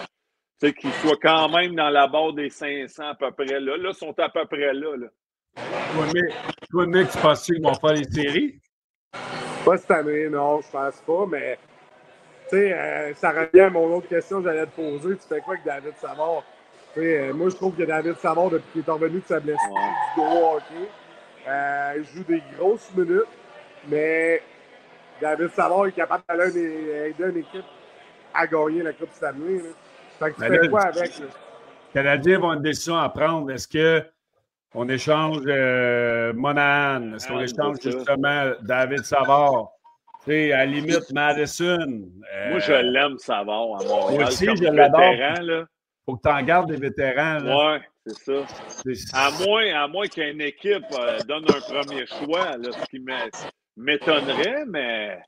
D: tu sais, qu'il soit quand même dans la barre des 500 à peu près là. Là, ils sont à peu près là. là.
B: Toi, Nick, toi, Nick, tu penses qu'ils vont faire les séries?
G: Pas cette année, non, je pense pas, mais tu sais, euh, ça revient à mon autre question que j'allais te poser. Tu fais quoi avec David Savard? Euh, moi, je trouve que David Savard, depuis qu'il est revenu de sa blessure du gros hockey, euh, il joue des grosses minutes, mais David Savard est capable d'aller aider une équipe à gagner la Coupe Stanley. Là. Fait que tu
B: Ben
G: fais
B: là,
G: quoi avec? là?
B: Les Canadiens vont avoir une décision à prendre. Est-ce qu'on échange euh, Monahan? Est-ce qu'on
D: Ah,
B: échange justement David Savard? Tu sais, à la limite, Madison. Euh,
D: Moi, je l'aime, Savard, à Montréal.
B: Moi aussi,
D: comme
B: je l'adore. Faut que tu en gardes des vétérans. là.
D: Ouais, c'est ça. À moins, à moins qu'une équipe euh, donne un premier choix, là, ce qui m'é- m'étonnerait, mais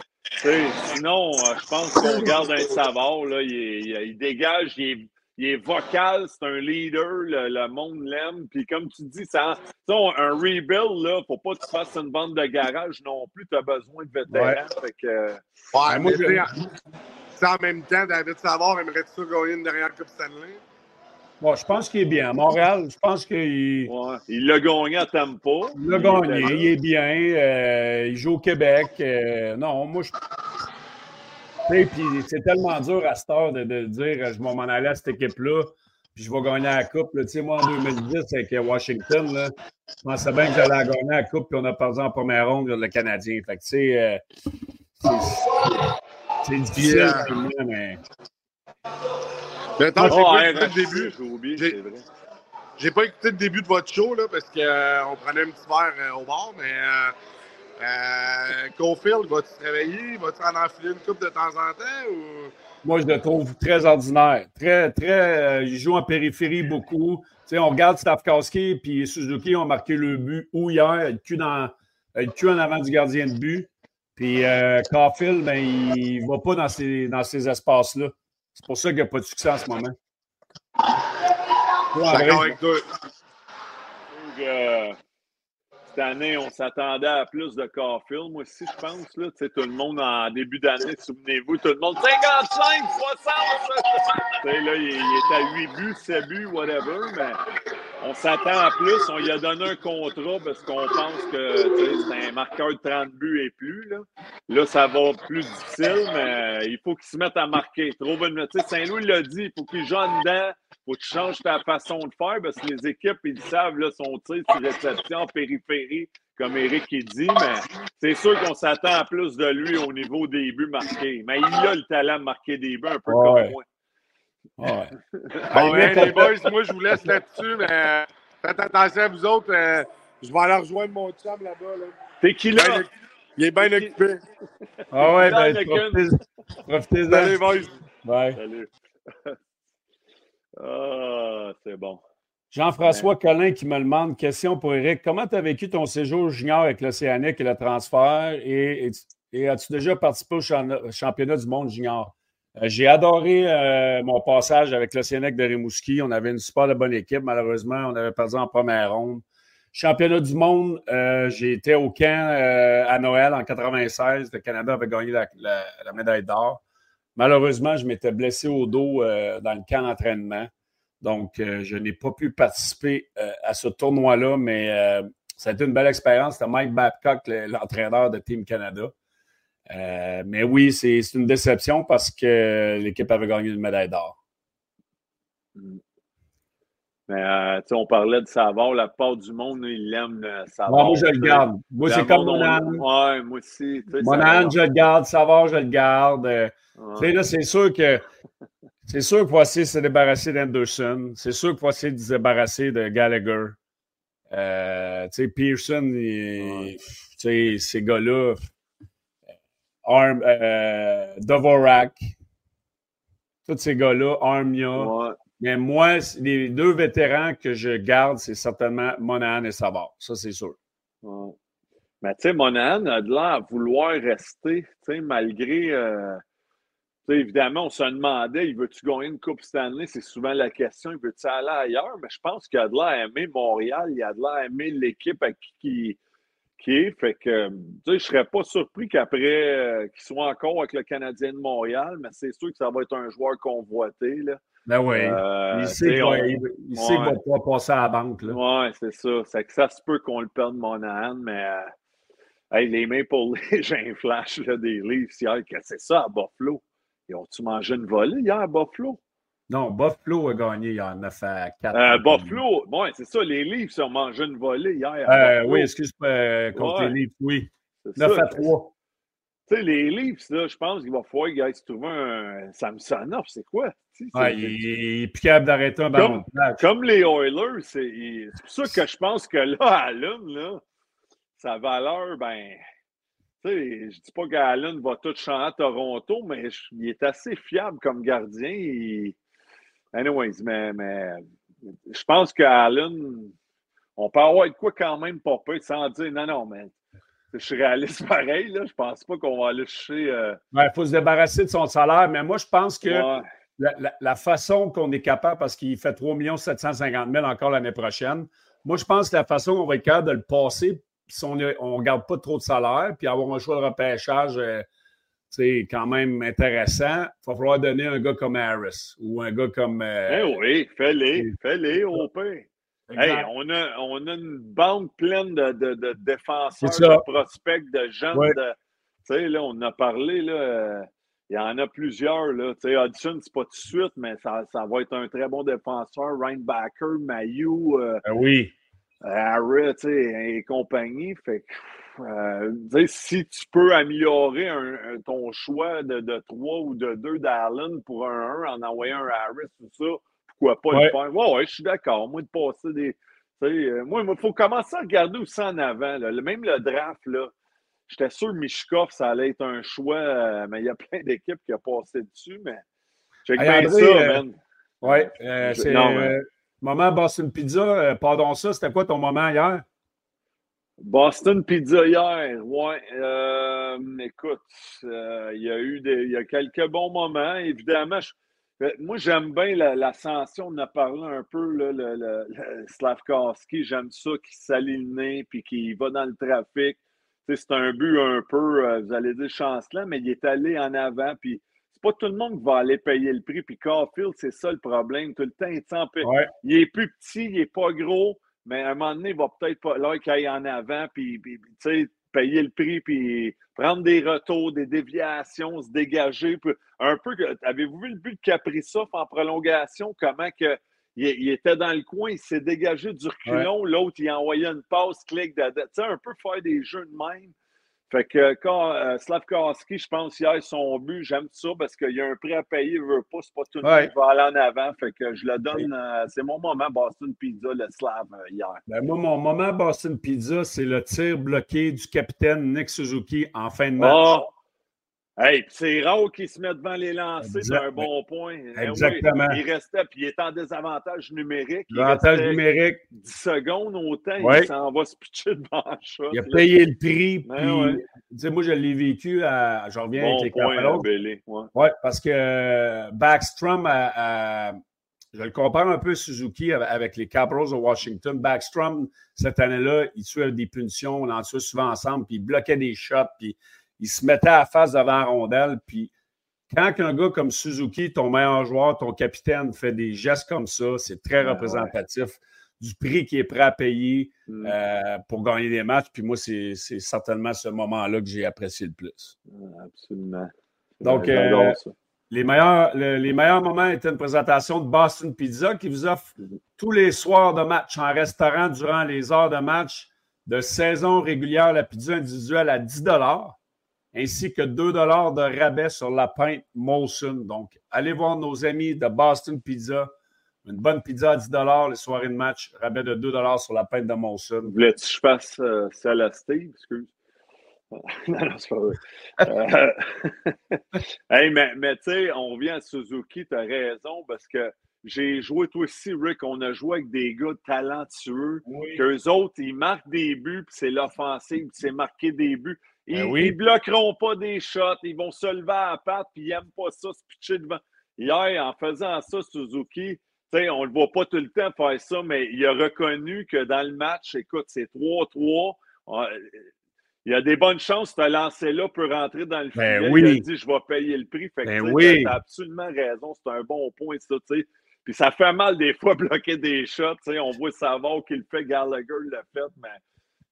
D: sinon, euh, je pense qu'on garde un Savard. Là, il- il dégage, il est, il est vocal, c'est un leader, le, le monde l'aime. Puis comme tu dis, ça, un rebuild, là, faut pas que tu fasses une bande de garage non plus, tu as besoin de vétérans. Fait que,
G: Ouais,
B: Ben, moi, je-
G: sais, en même temps, David Savard aimerait-tu gagner une dernière Coupe Stanley?
B: Bon, je pense qu'il est bien. À Montréal, je pense qu'il
D: ouais, il l'a gagné à Tampa.
B: il a
D: Il
B: gagné. Il est bien. euh, il joue au Québec. euh, non, moi, je. Tu sais, puis c'est tellement dur à cette heure de, de dire je vais m'en aller à cette équipe-là, puis je vais gagner la Coupe. Tu sais, moi, en 2010, avec Washington, là, je pensais bien que j'allais la gagner la Coupe, puis on a perdu en première ronde le Canadien. Fait que, tu sais, euh, c'est- difficile,
G: Yeah.
B: pour moi, mais.
G: Mais attends, j'ai
D: Oh,
G: pas
D: ouais,
G: écouté le
D: Rachid,
G: début.
D: j'ai
G: pas écouté le début de votre show là, parce qu'on prenait un petit verre euh, au bar, mais euh, Caulfield, vas-tu te réveiller? Vas-tu en enfiler une coupe de temps en temps? Ou...
B: Moi, je le trouve très ordinaire. Très, très. euh, il joue en périphérie beaucoup. Tu sais, on regarde Stavkowski et Suzuki ont marqué le but où hier, le cul, dans, le cul en avant du gardien de but. Puis euh, Caulfield, ben, il ne va pas dans ces, dans ces espaces-là. C'est pour ça qu'il n'y a pas de succès en ce moment.
G: D'accord avec toi.
D: Donc, euh, cette année, on s'attendait à plus de Caulfield. Moi aussi, je pense. Là, tout le monde en début d'année, souvenez-vous, tout le monde 55, 60. Tu sais, là, il, il est à 8 buts, 7 buts, whatever. Mais on s'attend à plus. On lui a donné un contrat parce qu'on pense que c'est un marqueur de 30 buts et plus. Là, là ça va plus difficile, mais il faut qu'il se mette à marquer. Trouve une. Saint-Louis l'a dit, il faut qu'il joue en dedans faut que tu changes ta façon de faire parce que les équipes, ils savent là, son tir sur réception en périphérie, comme Eric il dit, mais c'est sûr qu'on s'attend à plus de lui au niveau des buts marqués. Mais il a le talent de marquer des buts un peu
B: Ouais.
D: comme moi.
B: ouais.
G: Bon,
B: Ben,
G: les boys, moi, je vous laisse là-dessus, mais euh, faites attention à vous autres. euh, je vais aller rejoindre mon chum là-bas. Là.
D: T'es qui
G: Ben,
D: là?
G: il est bien occupé.
B: Ah ouais, ben,
D: le
B: profitez- profitez-en.
G: Salut, boys.
B: Bye.
D: Salut. Ah, c'est bon.
B: Jean-François Collin qui me demande question pour Eric. Comment tu as vécu ton séjour junior avec l'Océanique et le transfert? Et, et- et as-tu déjà participé au champ- championnat du monde junior? Euh, J'ai adoré euh, mon passage avec l'Océanique de Rimouski. On avait une super bonne équipe. Malheureusement, on avait perdu en première ronde. Championnat du monde, euh, j'ai été au camp euh, à Noël en 96. Le Canada avait gagné la, la- la médaille d'or. Malheureusement, je m'étais blessé au dos euh, dans le camp d'entraînement. Donc, euh, je n'ai pas pu participer euh, à ce tournoi-là, mais ça a été une belle expérience. C'était Mike Babcock, le- l'entraîneur de Team Canada. Mais oui, c'est c'est une déception parce que l'équipe avait gagné une médaille d'or.
D: Mais euh, on parlait de Savard, la part du monde, il aime le Savard.
B: Moi, moi, je le garde. Moi, c'est comme
D: monde,
B: Monan.
D: on- Ouais, moi aussi.
B: Monan,
D: Savard.
B: je le garde. Savard, je le garde. Euh,
D: Ouais.
B: Tu sais, là, c'est sûr que c'est sûr qu'il faut essayer de se débarrasser d'Anderson. C'est sûr qu'il faut essayer de se débarrasser de Gallagher. Euh, tu sais, Pearson, il- tu sais, ces gars-là, Arm, euh, Dvorak, tous ces gars-là, Armia. Mais moi, les deux vétérans que je garde, c'est certainement Monahan et Savard. Ça, c'est sûr.
D: Mais tu sais, Monahan a de l'air à vouloir rester, malgré. euh, évidemment, on se demandait, il veut-tu gagner une Coupe Stanley? C'est souvent la question, il veut-tu aller ailleurs? Mais je pense qu'il a de l'air à aimer Montréal, il a de l'air à aimer l'équipe à qui, qui, est. Fait que, sais, je serais pas surpris qu'après, euh, qu'il soit encore avec le Canadien de Montréal, mais c'est sûr que ça va être un joueur convoité, là.
B: Ben oui.
D: Euh,
B: il sait qu'il va, qu'il va
D: Ouais.
B: pas passer à la banque.
D: Ouais, c'est ça. C'est que ça se peut qu'on le perde, Monahan, mais euh, hey, les Maple Leafs, j'ai un flash là, des Leafs hier. que C'est ça à Buffalo? Ils ont-tu mangé une volée hier à Buffalo?
B: Non, Buffalo a gagné il y a 9 à 4.
D: Euh, Buffalo, ouais, c'est ça. Les Leafs ont mangé une volée hier à
B: Euh, oui, excuse-moi, contre
D: Ouais.
B: les Leafs, oui.
D: C'est
B: 9
D: ça.
B: à 3.
D: Tu sais, les Leafs, là, je pense qu'il va falloir qu'ils aillent se trouver un Samsonov. C'est quoi?
B: Ouais, il, est plus capable d'arrêter un ballon plage.
D: Comme les Oilers, c'est pour ça que je pense que là, Allen, là, sa valeur, ben, tu sais, je dis pas qu'Allen va tout chanter à Toronto, mais je- il est assez fiable comme gardien. Anyways, mais, mais je pense qu'Allen, on peut avoir de quoi quand même pas peu sans dire non, non, mais je suis réaliste pareil, là. Je pense pas qu'on va aller chercher. euh,
B: Il faut se débarrasser de son salaire, mais moi, je pense que
D: ouais.
B: la, la- la façon qu'on est capable, parce qu'il fait 3 750 000 encore l'année prochaine, moi, je pense que la façon qu'on va être capable de le passer, si on ne garde pas trop de salaire, puis avoir un choix de repêchage euh, tu sais, quand même intéressant, il va falloir donner un gars comme Harris ou un gars comme. euh,
D: Eh oui, fais-les, fais-les au pire. Hey, on a, on a une bande pleine de, de, de défenseurs, de prospects, de jeunes.
B: Ouais.
D: de- Tu sais, là, on en a parlé, là. euh, Il y en a plusieurs, là. Tu sais, Hudson, c'est pas tout de suite, mais ça, ça va être un très bon défenseur. Reinbacker, Mayu, euh,
B: Euh, oui.
D: Tu sais, et compagnie. Fait que, euh, tu sais, si tu peux améliorer un- un- ton choix de, de 3 ou de 2 d'Allen pour un 1 en envoyant un Harris, tout ça, pourquoi pas
B: Ouais.
D: le faire? Ouais, ouais, je suis d'accord. Moi, de passer des. euh, moi, il faut commencer à regarder aussi en avant. là. Même le draft, là. J'étais sûr que Mishkov, ça allait être un choix, euh, mais il y a plein d'équipes qui ont passé dessus, mais. Check
B: Hey,
D: bien
B: André,
D: ça,
B: euh,
D: man. Je-
B: c'est
D: mais-
B: moment Boston Pizza. pardon ça, c'était quoi ton moment hier?
D: Boston Pizza hier, ouais. euh, écoute, euh, il y a eu des, il y a quelques bons moments. Évidemment, je- moi j'aime bien la- l'ascension. On a parlé un peu là, le, le- le Slavkowski. J'aime ça qui s'aligne puis qui va dans le trafic. C'est un but un peu, euh, vous allez dire chancelant, mais il est allé en avant. Puis c'est pas tout le monde qui va aller payer le prix. Puis Caulfield, c'est ça le problème. Tout le temps, il est.
B: Ouais.
D: Il est plus petit, il est pas gros, mais à un moment donné, il va peut-être pas là qu'il aille en avant, puis, tu sais, payer le prix, puis prendre des retours, des déviations, se dégager. puis un peu, avez-vous vu le but de Kaprizov en prolongation? Comment que il, il était dans le coin, il s'est dégagé du reculon, l'autre, il a envoyé une passe, clic, de, de- tu sais, un peu faire des jeux de même. Fait que quand euh, Slavkowski, je pense, hier, son but, j'aime ça parce qu'il y a un prix à payer, il veut pas, c'est pas tout le monde qui va aller en avant. Fait que je le donne, euh, c'est mon moment Boston Pizza, le Slav, euh, hier.
B: Ben, moi, mon moment Boston Pizza, c'est le tir bloqué du capitaine Nick Suzuki en fin de match.
D: Ah! Hey, puis c'est rare qu'il se met devant les lancers d'un bon point. Eh oui,
B: Exactement.
D: il restait, puis il est en désavantage numérique. Restait
B: numérique,
D: 10 secondes autant,
B: Ouais.
D: il s'en va se pitcher devant le shot.
B: il a
D: là.
B: payé le prix.
D: Ben
B: puis,
D: ouais.
B: tu sais, moi, je l'ai vécu à. Je reviens
D: Bon
B: avec les
D: point. Ouais.
B: Oui, parce que euh, Backstrom, a- a- je le compare un peu à Suzuki avec, les Capitals de Washington. Backstrom, cette année-là, il tuait des punitions, on en tuait souvent ensemble, puis il bloquait des shots, puis il se mettait à la face devant la rondelle. Puis quand un gars comme Suzuki, ton meilleur joueur, ton capitaine, fait des gestes comme ça, c'est très
D: Ah,
B: représentatif du prix qu'il est prêt à payer
D: Mm.
B: euh, pour gagner des matchs. Puis moi, c'est certainement ce moment-là que j'ai apprécié le plus.
D: Absolument.
B: Donc, euh. Les meilleurs, le- les meilleurs moments étaient une présentation de Boston Pizza qui vous offre tous les soirs de match en restaurant durant les heures de match de saison régulière la pizza individuelle à 10 ainsi que 2 de rabais sur la pinte Molson. Donc, allez voir nos amis de Boston Pizza Une bonne pizza à 10 les soirées de match, rabais de 2 sur la pinte de Molson.
D: Voulais-tu que je fasse euh, celle à Steve? Excuse. non, non, c'est pas vrai. Euh, hey, mais, mais tu sais, on revient à Suzuki, tu as raison, parce que j'ai joué, toi aussi, Rick, on a joué avec des gars talentueux,
B: Oui.
D: qu'eux autres, ils marquent des buts, puis c'est l'offensive, puis c'est marquer des buts. Ils,
B: Ben oui.
D: ils bloqueront pas des shots, ils vont se lever à la patte, puis ils n'aiment pas ça, se pitcher devant. Hier, en faisant ça, Suzuki, on le voit pas tout le temps faire ça, mais il a reconnu que dans le match, écoute, c'est 3-3. euh, Il y a des bonnes chances que ce lancer-là peut rentrer dans le
B: Ben
D: filet.
B: oui.
D: Il a dit, je vais payer le prix. Fait que,
B: Ben oui.
D: t'as absolument raison. C'est un bon point, ça, tu sais. Puis ça fait mal des fois bloquer des shots. tu sais. On voit Savard qui le fait, Gallagher l'a fait, mais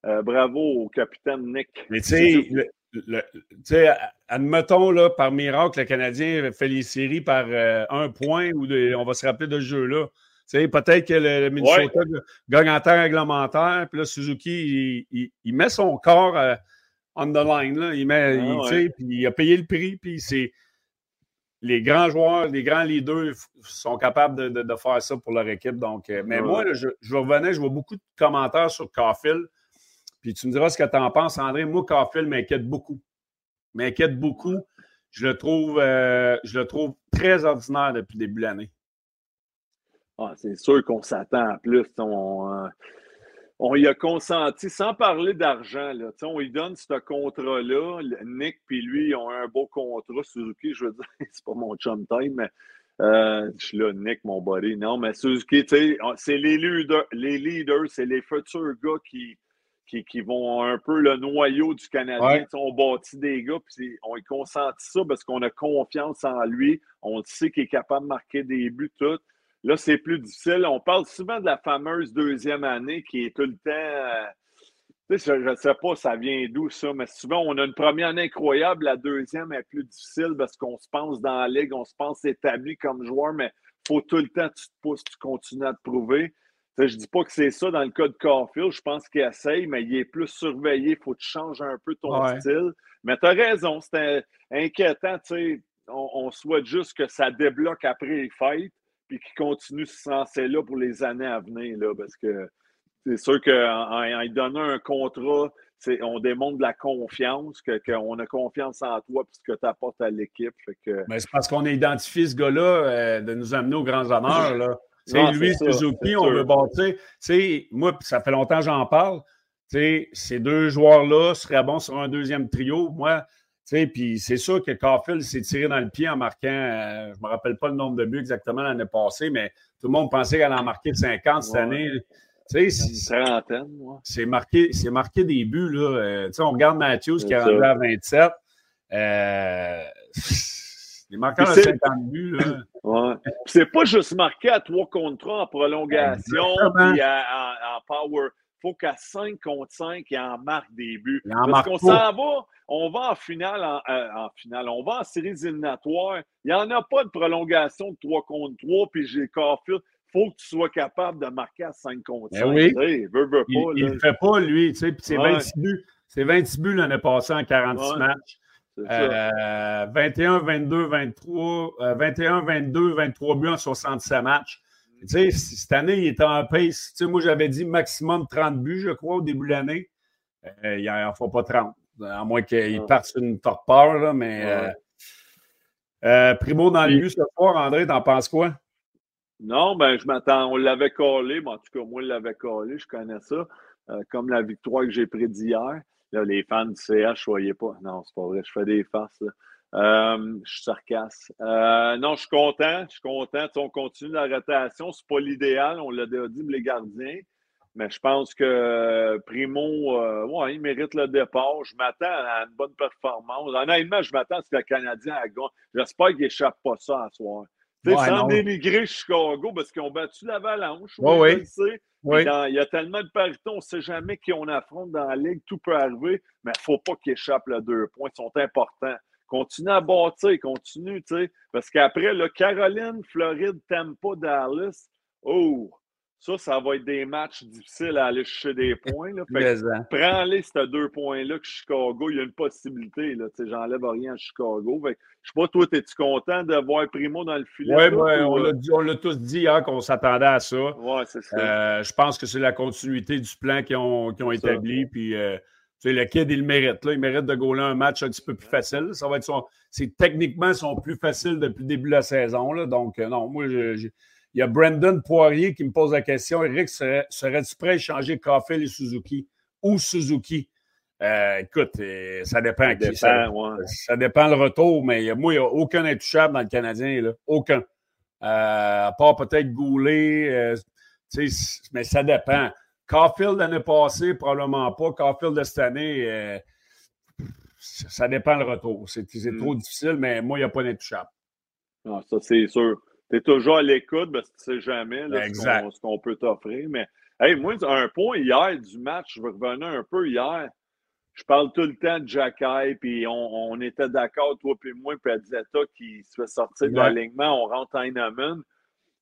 D: euh, bravo au capitaine Nick.
B: Mais tu sais, le- le- admettons, là, par miracle, le Canadien fait les séries par euh, un point ou de- on va se rappeler de ce jeu-là. Tu sais, peut-être que le, le Minnesota gagne en temps réglementaire, puis là, Suzuki, il, il- il met son corps euh, on the line. Là. Il, met, il,
D: ouais.
B: tu sais, puis il a payé le prix, puis c'est. Les grands joueurs, les grands leaders sont capables de, de- de faire ça pour leur équipe. Donc, euh, mais
D: Ouais.
B: moi, là, je, je revenais, je vois beaucoup de commentaires sur Caulfield. Puis tu me diras ce que tu en penses, André. Moi, Caulfield m'inquiète beaucoup. M'inquiète beaucoup. Je le trouve, euh, je le trouve très ordinaire depuis le début de l'année.
D: Ah, c'est sûr qu'on s'attend à plus. On, euh, on y a consenti, sans parler d'argent, on lui donne ce contrat-là. Nick puis lui, ont un beau contrat. Suzuki, je veux dire, c'est pas mon chum time, mais euh, je suis là, Nick, mon buddy. Non, mais Suzuki, c'est les les leaders, c'est les futurs gars qui, qui, qui vont un peu le noyau du Canadien.
B: Ouais.
D: On bâtit des gars, puis on y consentit ça parce qu'on a confiance en lui. On sait qu'il est capable de marquer des buts, tout. Là, c'est plus difficile. On parle souvent de la fameuse deuxième année qui est tout le temps. euh, je ne sais pas ça vient d'où ça, mais souvent on a une première année incroyable, la deuxième est plus difficile parce qu'on se pense dans la ligue, on se pense établi comme joueur, mais il faut tout le temps que tu te pousses, tu continues à te prouver. Je ne dis pas que c'est ça dans le cas de Carfield, je pense qu'il essaye, mais il est plus surveillé, il faut que tu changes un peu ton
B: Ouais.
D: style. Mais tu as raison, c'est inquiétant, on, on souhaite juste que ça débloque après les fêtes puis qu'il continue ce lancer-là pour les années à venir, là, parce que c'est sûr qu'en en, en lui donnant un contrat, on démontre de la confiance, que- qu'on a confiance en toi puis ce que tu apportes à l'équipe. Que,
B: Mais c'est parce qu'on a identifié ce gars-là euh, de nous amener aux grands honneurs. Là. Lui,
D: c'est ça,
B: Suzuki, on veut bâtir. Moi, ça fait longtemps que j'en parle. Ces deux joueurs-là seraient bons sur un deuxième trio. Moi, puis c'est sûr que Caulfield s'est tiré dans le pied en marquant, euh, je ne me rappelle pas le nombre de buts exactement l'année passée, mais tout le monde pensait qu'elle en marquait 50 cette année. C'est- marqué, marqué des buts. Là. Euh, on regarde Matthews qui est rendu à 27. Euh, les marqueurs
D: c'est-
B: 50 buts, là.
D: Ouais. C'est pas juste marqué à 3 contre 3 en prolongation à- en, power. faut qu'à 5 contre 5, il en marque des buts.
B: Il en
D: Parce qu'on
B: pas.
D: s'en va, on va en finale, en, euh, en finale, on va en séries éliminatoires. Il n'y en a pas de prolongation de 3 contre 3, puis j'ai Carfield. Il faut que tu sois capable de marquer à 5 contre
B: Ben
D: 5.
B: oui.
D: Tu sais, veut, veut
B: Il
D: pas,
B: ne le fait pas, lui. Tu sais, c'est
D: Ouais.
B: 26 buts. C'est 26 buts l'année passée en 46
D: Ouais.
B: matchs.
D: C'est ça.
B: Euh, 21, 22, 23, euh, 21, 22, 23 buts en 67 matchs. Tu sais, cette année, il était en pace. Tu sais, moi, j'avais dit maximum 30 buts, je crois, au début de l'année. Euh, il n'en faut pas 30. À moins qu'il
D: Ouais.
B: parte sur une torpeur, là, mais.
D: Ouais.
B: euh, euh, Primo dans le but ce soir, André, t'en penses quoi?
D: Non, ben je m'attends. On l'avait collé, mais en tout cas, moi, je l'avais collé, je connais ça. Euh, comme la victoire que j'ai prédit hier. Là, les fans du CH, soyez pas. Non, c'est pas vrai, je fais des farces. là. Euh, je suis sarcasme. Euh, non, je suis content. Je suis content. Tu sais, on continue la rotation. C'est pas l'idéal, on l'a déjà dit les gardiens. Mais je pense que euh, Primo, euh, ouais, il mérite le départ. Je m'attends à une bonne performance. Honnêtement, je m'attends à ce que le Canadien a gagné. J'espère qu'il échappe pas ça à soir. Tu sais,
B: Ouais,
D: sans
B: non.
D: dénigrer Chicago parce qu'ils ont battu l'Avalanche.
B: Ouais,
D: oui,
B: ouais.
D: Le.
B: Oui.
D: Il y a tellement de parités, on ne sait jamais qui on affronte dans la ligue. Tout peut arriver, mais il ne faut pas qu'ils échappent deux points. Ils sont importants. Continue à bâtir, continue, tu sais. Parce qu'après, là, Caroline, Floride, Tampa, Dallas, oh, ça, ça va être des matchs difficiles à aller chercher des points. Là. Fait
B: hein.
D: prends-les ces deux points-là que Chicago, il y a une possibilité. Là. J'enlève rien à Chicago. Fait je sais pas, toi, es-tu content de voir Primo dans le filet?
B: Ouais,
D: toi,
B: ouais,
D: ou,
B: on
D: euh,
B: l'a dit- on l'a tous dit hier qu'on s'attendait à ça.
D: Ouais, c'est ça.
B: Euh, je pense que c'est la continuité du plan qu'ils ont, qu'ils ont
D: ça.
B: établi. Puis, euh, tu sais, le kid, il le mérite. Là. Il mérite de gauler un match un petit peu plus facile. Ça va être son. C'est techniquement son plus facile depuis le début de la saison. Là. Donc, euh, non, moi, je- je- il y a Brandon Poirier qui me pose la question. Eric, serais- serais-tu prêt à échanger Caulfield et Suzuki ou Suzuki? Euh, écoute, euh, ça dépend.
D: Ça
B: qui. Ça,
D: dépend, ouais.
B: ça dépend le retour, mais moi, il n'y a aucun intouchable dans le Canadien. Là. Aucun. Euh, à part peut-être Goulet. euh, mais ça dépend. Caulfield l'année passée, probablement pas. Caulfield de cette année, ça dépend le retour. C'est c'est
D: Mm.
B: trop difficile, mais moi, il n'y a pas d'intouchable.
D: Non, ça, c'est sûr. Tu es toujours à l'écoute parce que tu sais jamais là, ce qu'on- peut t'offrir. Mais hey, moi, un point hier du match, je revenir un peu hier. Je parle tout le temps de Jacky, puis on, on était d'accord, toi puis moi, puis Adzetta qui se fait sortir de l'alignement, on rentre Heinemann.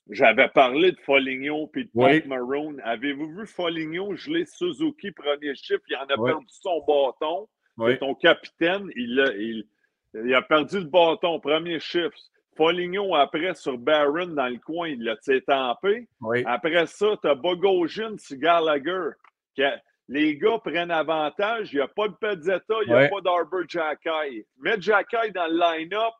D: J'avais parlé de Foligno puis de
B: Oui.
D: Pat Maroon. Avez-vous vu Foligno geler Suzuki premier chiffre? Il en a
B: Oui.
D: perdu son bâton.
B: Oui.
D: Ton capitaine, il a, il, il a perdu le bâton, premier chiffre. Foligno, après, sur Barron, dans le coin, il l'a tampé.
B: Oui.
D: Après ça, tu as Bogosian sur Gallagher. les gars prennent avantage. Il n'y a pas de Pezzetta, il n'y a pas d'Arbor Jacky. Mets Jacky dans le line-up.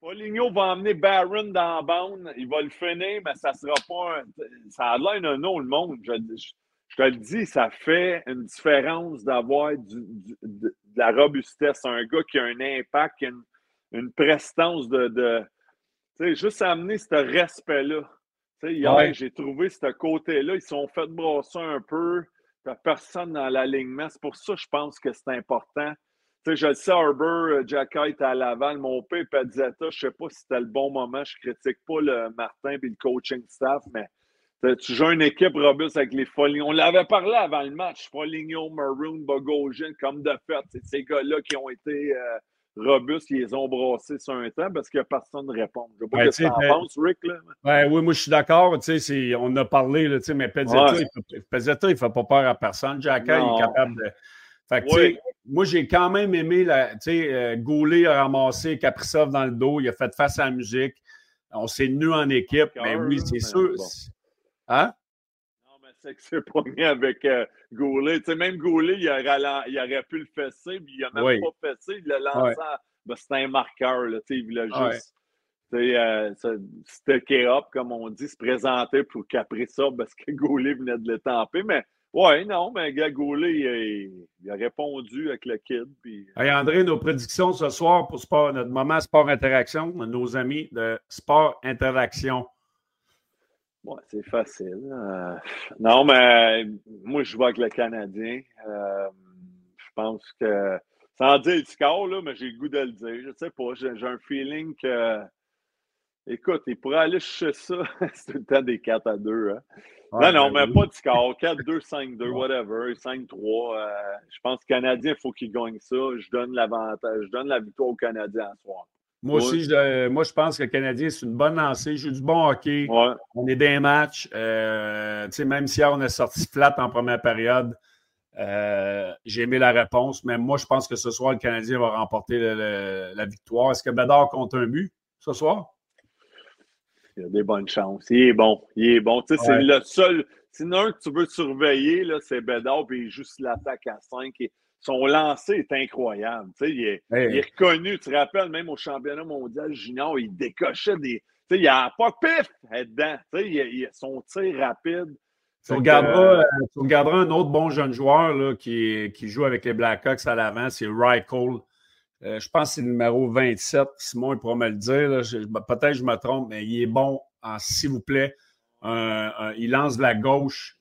D: Foligno va emmener Barron dans la bande. Il va le finir, mais ça sera pas un. Ça a l'air un nom, le monde. Je, je- je te le dis, ça fait une différence d'avoir de, la robustesse. Un gars qui a un impact, qui a une, une prestance de. Sais, juste amener ce respect-là. Hier,
B: Ouais.
D: j'ai trouvé ce côté-là. Ils se sont fait brasser un peu. T'as personne dans l'alignement. C'est pour ça que je pense que c'est important. Tu sais, je le sais, Harbour, euh, Jacky était à Laval, mon père, Padzetta, je sais pas si c'était le bon moment. Je critique pas le Martin et le coaching staff, mais tu joues une équipe robuste avec les Foligno. On l'avait parlé avant le match. Foligno, Maroon, Bogosian, comme de fait. C'est ces gars-là qui ont été euh, robustes, ils les ont brassés sur un temps parce que personne ne répond. Je sais pas
B: Ouais,
D: ce que en penses, Rick. Là.
B: Ouais, oui, moi, je suis d'accord. On a parlé, là, mais Pezzetta,
D: Ouais.
B: il ne fait pas peur à personne. Jacka, il est capable de. Fait que,
D: Oui.
B: moi, j'ai quand même aimé, la, euh, Goulet a ramassé Kaprizov dans le dos, il a fait face à la musique. On s'est nus en équipe, mais oui, c'est sûr.
D: bon.
B: Hein?
D: C'est pas mis avec euh, Goulet. Tu sais, même Goulet, il, a ralen- il aurait pu le fesser, puis il a même
B: Oui.
D: pas fessé, il l'a lancé.
B: Ouais.
D: ben, c'était un marqueur, là, tu sais, il voulait juste sais, euh, up, comme on dit, se présenter pour caprer ça parce que Goulet venait de le tamper. Mais ouais, non, mais gars, Goulet, il, a- il a répondu avec le kid. Puis,
B: Hey, André, nos prédictions ce soir pour sport, notre moment Sport Interaction, nos amis de Sport Interaction.
D: Ouais, c'est facile. Euh, non, mais moi, je joue avec le Canadien. Euh, je pense que, sans dire le score, là, mais j'ai le goût de le dire. Je sais pas, j'ai un feeling que, écoute, il pourrait aller chercher ça. c'est tout le temps des 4 à 2. Hein.
B: Ouais,
D: non, non,
B: ben
D: mais
B: oui.
D: pas de score. 4-2, 5-2, whatever. 5-3. euh, je pense que le Canadien, il faut qu'il gagne ça. Je donne l'avantage. Je donne la victoire au Canadien ce soir.
B: Moi aussi, je, moi, je pense que le Canadien, c'est une bonne lancée. Joue du bon hockey.
D: Ouais.
B: On est des matchs. Euh, même si hier, on est sorti flat en première période, euh, j'ai aimé la réponse. Mais moi, je pense que ce soir, le Canadien va remporter le- le- la victoire. Est-ce que Bedard compte un but ce soir?
D: Il a des bonnes chances. Il est bon. Il est bon.
B: Ouais.
D: c'est le seul. Sinon, que tu veux surveiller, c'est Bédard, puis il juste l'attaque à 5. Et son lancer est incroyable. Tu sais, il, est,
B: Hey.
D: il est reconnu. Tu te rappelles, même au championnat mondial junior, il décochait des. Tu sais, il a pas pif dedans. Tu sais, il, il- son tir rapide.
B: Tu regarderas,
D: euh,
B: euh, tu regarderas un autre bon jeune joueur là, qui, qui joue avec les Blackhawks à l'avant, c'est Ry Cole. Euh, je pense que c'est le numéro 27. Simon il pourra me le dire. Peut-être que je me trompe, mais il est bon en s'il vous plaît. un- un- il lance de la gauche.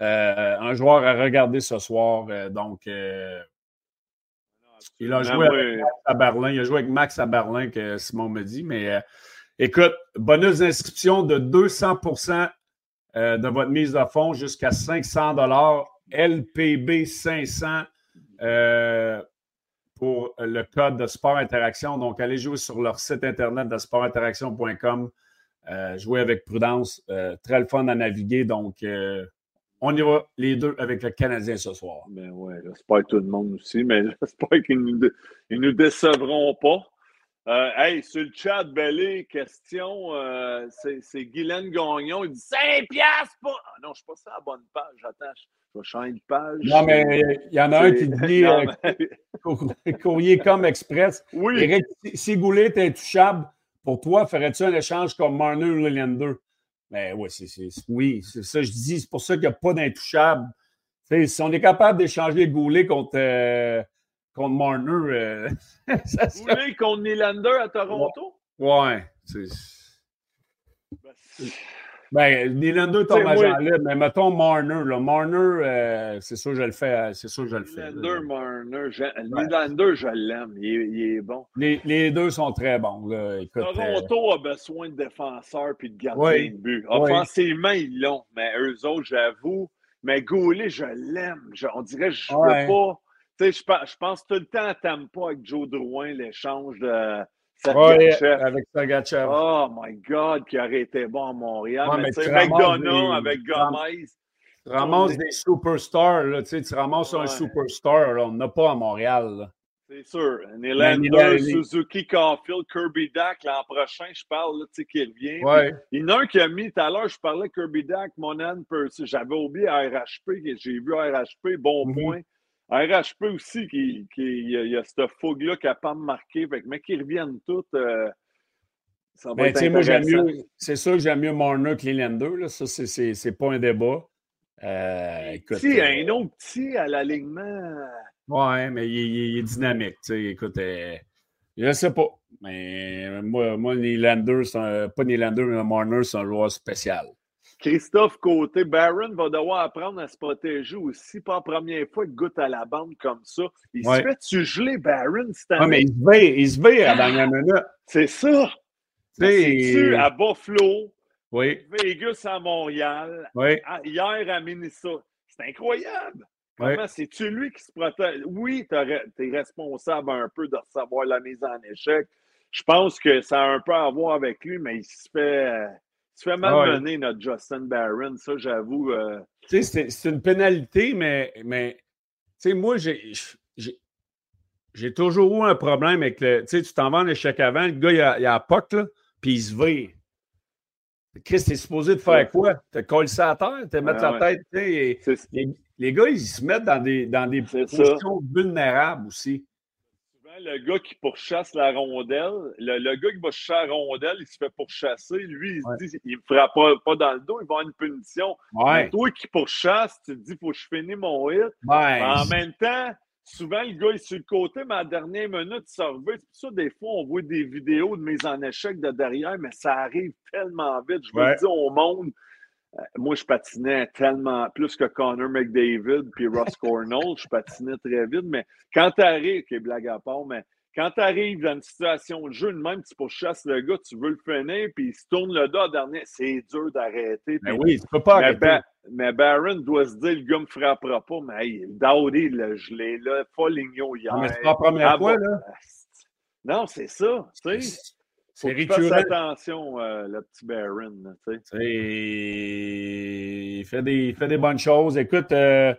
B: Euh, un joueur à regarder ce soir. euh, donc, euh, il a joué avec Max à Berlin. Il a joué avec Max à Berlin, que Simon me dit. Mais euh, écoute, bonus d'inscription de 200% euh, de votre mise de fonds jusqu'à 500 LPB 500 euh, pour le code de Sport Interaction. Donc, allez jouer sur leur site internet de sportinteraction.com. jouer avec prudence. Très le fun à naviguer. Donc, on va les deux avec le Canadien ce soir.
D: Ben ouais, j'espère tout le monde aussi, mais j'espère qu'ils nous, dé- ils nous décevront pas. Euh, hey, sur le chat, Bellé, question, euh, c'est Guylaine Gagnon. Il dit 5 piastres pour. Ah non, je suis pas sur la bonne page. Attends, je vais changer de page.
B: Non, mais il y en a un qui dit
D: Non,
B: euh,
D: mais-
B: courrier comme express.
D: Oui,
B: Éric, si- Goulet est intouchable, pour toi, ferais-tu un échange comme Marner ou Lillender? Mais oui, c'est, c'est- oui, c'est ça que je dis. C'est pour ça qu'il n'y a pas d'intouchable. Si on est capable d'échanger Goulet contre, euh, contre Marner, euh, ça serait...
D: voulez qu'on Nylander à Toronto?
B: Ouais. c'est-
D: Ben,
B: Ben, Nylander tombe à
D: sais,
B: Jean
D: moi-
B: libre, mais mettons Marner. Là. Marner, euh, c'est sûr que je le fais. euh, C'est sûr que je le fais.
D: Nylander, Marner, je- Nylander, je l'aime. Il, est- il est bon.
B: Les, les deux sont très bons. Là. Écoute, euh,
D: Toronto a besoin de défenseurs puis de gardiens
B: Oui.
D: de but.
B: Oui.
D: Offensivement, ils l'ont, mais eux autres, j'avoue. Mais Goulet, je l'aime. On dirait que je ne
B: Ouais.
D: veux pas. Tu sais, je, je pense tout le temps à Tampa avec Joe Drouin, l'échange de Sergachev.
B: avec Sergachev.
D: Oh my God, qui aurait été bon à Montréal.
B: Ouais,
D: mais McDonough
B: des-
D: avec Gomez.
B: Tu ramasses des superstars. Là, tu, sais, tu ramasses un superstar. Là. On n'a pas à Montréal. là.
D: C'est sûr. Nylander, Suzuki, Caulfield, Kirby Dak, l'an prochain, je parle, là, tu sais, qui revient.
B: Ouais.
D: Il y en a un qui a mis, tout à l'heure, je parlais de Kirby Dak, Monan, Percy. J'avais oublié RHP, j'ai vu RHP, bon
B: Mhm.
D: point. RHP aussi, qui, qui, il y a, il y a cette fougue-là qui n'a pas marqué. Fait que, mais qu'ils reviennent tous, euh, ça va
B: Mais
D: être
B: moi, j'aime mieux. C'est sûr que j'aime mieux Marner que Nylander. Là. Ça, c'est- pas un débat. Euh, écoute,
D: Si,
B: euh,
D: un autre petit à l'alignement.
B: Ouais, mais il, il- il est dynamique. tu sais. Écoute, euh, je sais pas. Mais moi, moi Nylander, un, pas Nylander, mais Marner, c'est un joueur spécial.
D: Christophe Côté, Barron va devoir apprendre à se protéger aussi. Pas la première fois qu'il goûte à la bande comme ça. Il
B: Ouais.
D: se fait-tu geler, Barron, cette année?
B: mais il se vire, il se vire à la dernière minute.
D: C'est ça! C'est-tu à Buffalo,
B: Oui,
D: Vegas à Montréal,
B: oui.
D: à- hier à Minnesota? C'est incroyable! C'est-tu lui qui se protège? Oui, tu es responsable un peu de recevoir la mise en échec. Je pense que ça a un peu à voir avec lui, mais il se fait, euh, il se fait malmener, notre Justin Barron. Ça, j'avoue. euh,
B: Tu sais, c'est- une pénalité, mais, mais tu sais, moi, j'ai- j'ai toujours eu un problème avec le. Tu sais, tu t'en vas en échec avant, le gars, il a, il a la POC, là, puis il se vire. Chris, t'es supposé de faire quoi? Te coller ça à terre, te mettre
D: Ah
B: la
D: ouais.
B: tête, tu Les, les gars, ils se mettent dans des, dans des
D: ça.
B: positions vulnérables aussi.
D: Le gars qui pourchasse la rondelle. Le, le gars qui va chercher la rondelle, il se fait pourchasser. Lui, il se
B: Ouais.
D: dit il ne fera pas, pas dans le dos, il va avoir une punition. Mais toi qui pourchasses, tu te dis faut que je finisse mon hit.
B: Ouais.
D: En même temps, souvent, le gars est sur le côté, mais à la dernière minute, il. C'est pour ça, des fois, on voit des vidéos de mise en échec de derrière, mais ça arrive tellement vite. Je vous le dis au monde. Euh, Moi, je patinais tellement plus que Connor McDavid puis Ross Cornell. Je patinais très vite, mais quand tu arrives, qui blague à part, mais quand tu arrives dans une situation de jeu, de même, tu pourchasses le gars, tu veux le finir, puis il se tourne le dos dernière, c'est dur d'arrêter.
B: Ben
D: puis-
B: oui, tu peux pas
D: mais,
B: arrêter.
D: Mais Barron doit se dire le gars me frappera pas. Mais hey, Dowdy, le gelé, là, pas Lignon hier.
B: Non, mais c'est pas la première
D: Ah,
B: fois,
D: bon?
B: là.
D: Non, c'est ça. Tu sais, faut
B: C'est récurrent.
D: attention, euh, le petit tu sais.
B: Sais, Il fait des, il fait des bonnes choses. Écoute, euh,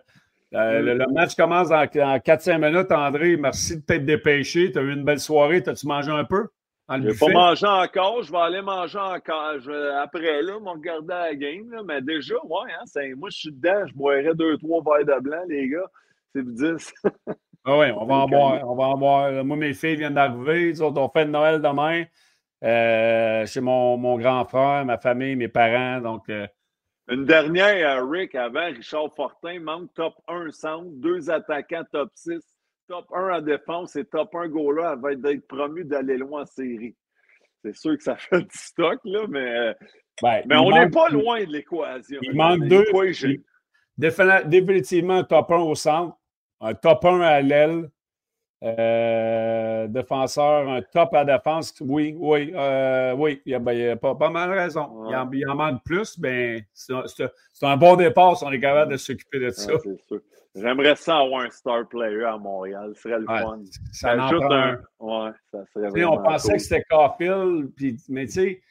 B: euh, le, le match commence en, en 4-5 minutes. André, merci de t'être dépêché. Tu as eu une belle soirée. T'as-tu mangé un peu?
D: Je vais pas manger encore. Je vais aller manger encore. Je- après, là, on regarder la game. Là, mais déjà, ouais, hein, c'est- moi, je suis dedans. Je boirais deux, trois verres de blanc, les gars. C'est vous dire.
B: Ah oui, on va en boire. On va en boire. Moi, mes filles viennent d'arriver. Ils autres, on fait Noël demain. Euh, chez mon, mon grand frère, ma famille, mes parents. Donc, euh,
D: Une dernière, euh, Rick, avant, Richard Fortin manque top 1 centre, deux attaquants top 6, top 1 en défense et top 1 goaler avant d'être promu d'aller loin en série. C'est sûr que ça fait du stock, là, mais,
B: ben,
D: mais on n'est pas loin de l'équation.
B: il manque deux. Définitivement un top 1 au centre, un top 1 à l'aile, euh, défenseur, un top à défense. Oui, oui, euh, oui, il y a, ben, il y a pas, pas mal raison. Il, en, il en manque plus, mais c'est un, c'est un- bon départ si on est capable de s'occuper de ça.
D: Ouais. J'aimerais ça avoir un star player à Montréal. Ce serait le
B: Ouais,
D: fun.
B: Ça en
D: Juste
B: prend un.
D: ça serait
B: on pensait
D: cool.
B: que c'était Caulfield, puis, mais tu sais,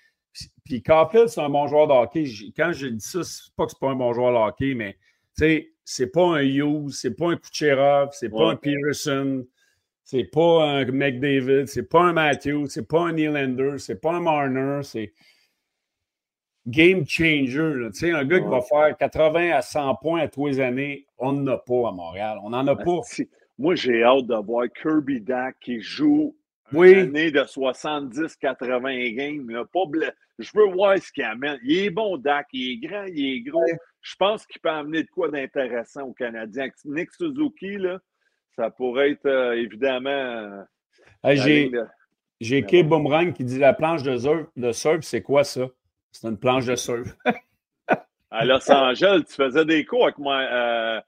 B: Puis Caulfield, c'est un bon joueur de hockey. Quand je dis ça, c'est pas que c'est pas un bon joueur de hockey, mais tu sais, c'est pas un Hughes, c'est pas un Kucherov, c'est pas un Peterson, c'est pas un McDavid, c'est pas un Matthews, c'est pas un Nylander, c'est pas un Marner, c'est game changer. là. Tu sais, un gars qui va faire 80 à 100 points à tous les années, on n'en a pas à Montréal. On n'en a pas.
D: Si- Moi, j'ai hâte de voir Kirby Dak qui joue
B: Oui.
D: une année de 70-80 games. là. Pas bla- Je veux voir ce qu'il amène. Il est bon, Dak. Il est grand, il est gros. Je pense qu'il peut amener de quoi d'intéressant aux Canadiens. Nick Suzuki, là, ça pourrait être euh, évidemment. euh,
B: J'ai j'ai Kay Boomerang qui dit la planche de surf, de surf c'est quoi ça? C'est une planche de surf.
D: À Los Angeles, tu faisais des cours avec moi euh,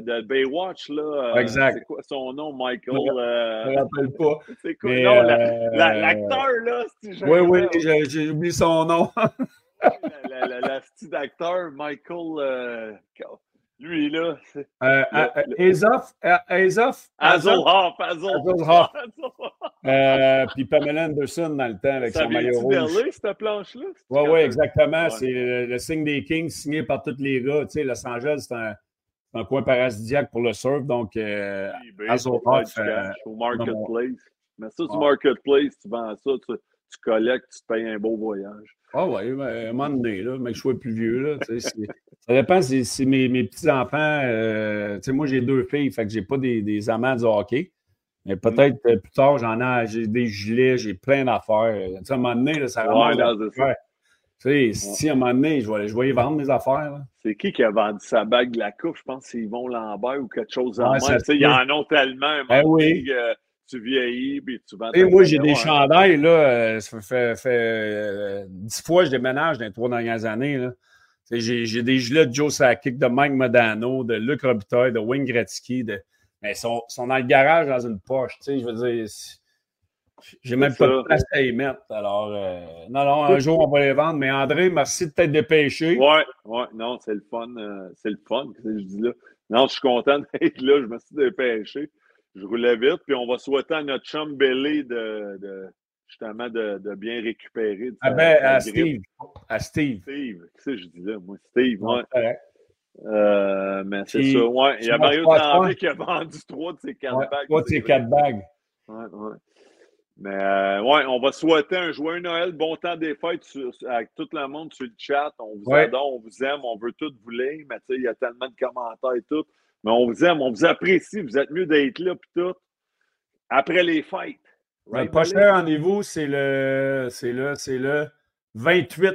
D: de Baywatch, là.
B: Exact.
D: C'est quoi son nom, Michael?
B: Je
D: euh,
B: Je me rappelle pas.
D: c'est quoi?
B: Mais,
D: non, la- la- l'acteur, là,
B: Oui, oui, j'ai oublié son nom.
D: la, la, la petite acteur, Michael. Euh, lui, là, c'est
B: Euh,
D: Le-
B: euh, Azoff, euh, Azoff, euh, puis Pamela Anderson dans le temps avec
D: Ça
B: son maillot rouge.
D: LA, cette planche-là?
B: Oui, oui, exactement.
D: Ouais.
B: C'est le, le signe des Kings signé par tous les gars. Tu sais, Los Angeles, c'est un, coin paradisiaque pour le surf. Donc, euh, euh,
D: cash au marketplace. Mais ça, du marketplace, tu vends ça, tu, tu collectes, tu te payes un beau voyage.
B: ah oui, à un moment donné, là, mais que je sois plus vieux. Là, ça dépend si, si mes, mes petits-enfants. euh, tu sais, moi, j'ai deux filles, fait que j'ai pas des, des amants du hockey. Mais peut-être euh, plus tard, j'en ai, j'ai des gilets, j'ai plein d'affaires. À un moment donné, là, ça
D: Ouais,
B: affaires. Tu sais, si à un moment donné, je vais, je vais y vendre mes affaires. là.
D: C'est qui qui a vendu sa bague de la coupe? Je pense que c'est Yvon Lambert ou quelque chose en
B: Ouais,
D: même. Ils
B: peut.
D: en ont tellement.
B: Ben oui.
D: que tu vieillis, puis tu vends
B: Et moi, j'ai des
D: hein.
B: chandails, là. euh, Ça fait, fait, euh, dix fois que je déménage dans les trois dernières années, là. J'ai des gilets de Joe Sakic, de Mike Modano, de Luc Robitaille, de Wayne Gretzky. De... Mais ils sont, sont dans le garage dans une poche. Tu sais, je veux dire, j'ai même pas de place à y mettre. Alors, euh, non, non, un jour, on va les vendre. Mais André, merci de t'être dépêché.
D: Ouais, ouais, non, c'est le fun. euh, c'est le fun, que je dis là. Non, je suis content d'être là. Je me suis dépêché. Je roulais vite. Puis on va souhaiter à notre chum Belly de, de- justement de, de bien récupérer. de
B: Ah ben, à
D: grippe.
B: Steve. À Steve.
D: Steve. Qu'est-ce que je dis là, moi? Steve, ouais. Euh, mais c'est ça, ouais. Il y a Mario
B: quoi?
D: qui a vendu trois de ses quatre
B: Ouais,
D: bagues. C'est
B: tes
D: vrai.
B: quatre bagues.
D: Ouais, ouais. Mais euh, ouais, on va souhaiter un joyeux Noël, bon temps des fêtes sur- avec tout le monde sur le chat. On vous adore, on vous aime, on veut tout vous lire, mais tu sais, il y a tellement de commentaires et tout. Mais on vous aime, on vous apprécie, vous êtes mieux d'être là puis tout. Après les fêtes.
B: Le prochain rendez-vous, c'est le, c'est le, c'est le 28,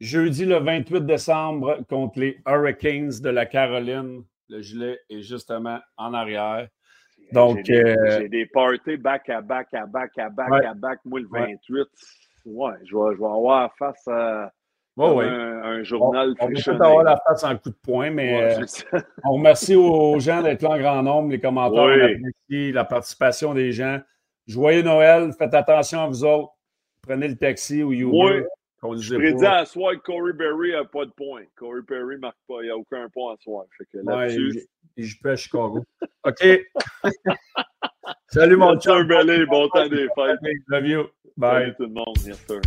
B: jeudi le 28 décembre contre les Hurricanes de la Caroline. Le gilet est justement en arrière. Donc,
D: j'ai des,
B: euh,
D: des parties back à back à back à back
B: Ouais.
D: à back. Moi, le
B: Ouais.
D: 28, ouais, je vais, je vais avoir face à
B: ouais, ouais.
D: un, un
B: On,
D: journal
B: on peut-être avoir la face en coup de poing, mais
D: Ouais,
B: euh, on remercie aux gens d'être là en grand nombre, les commentaires,
D: Oui.
B: on apprécie la participation des gens. Joyeux Noël, faites attention à vous autres. Prenez le taxi ou Uber.
D: Oui. Je prédis à soir que Corey Berry n'a pas de points. Corey Berry ne marque pas. Il n'y a aucun point à soir. Fait que
B: Ouais,
D: là-dessus,
B: il- il joue pas à Chicago. OK. Salut, mon chum.
D: bon temps des fêtes.
B: Love you. Bye.
D: Salut tout le monde. Yes, sir.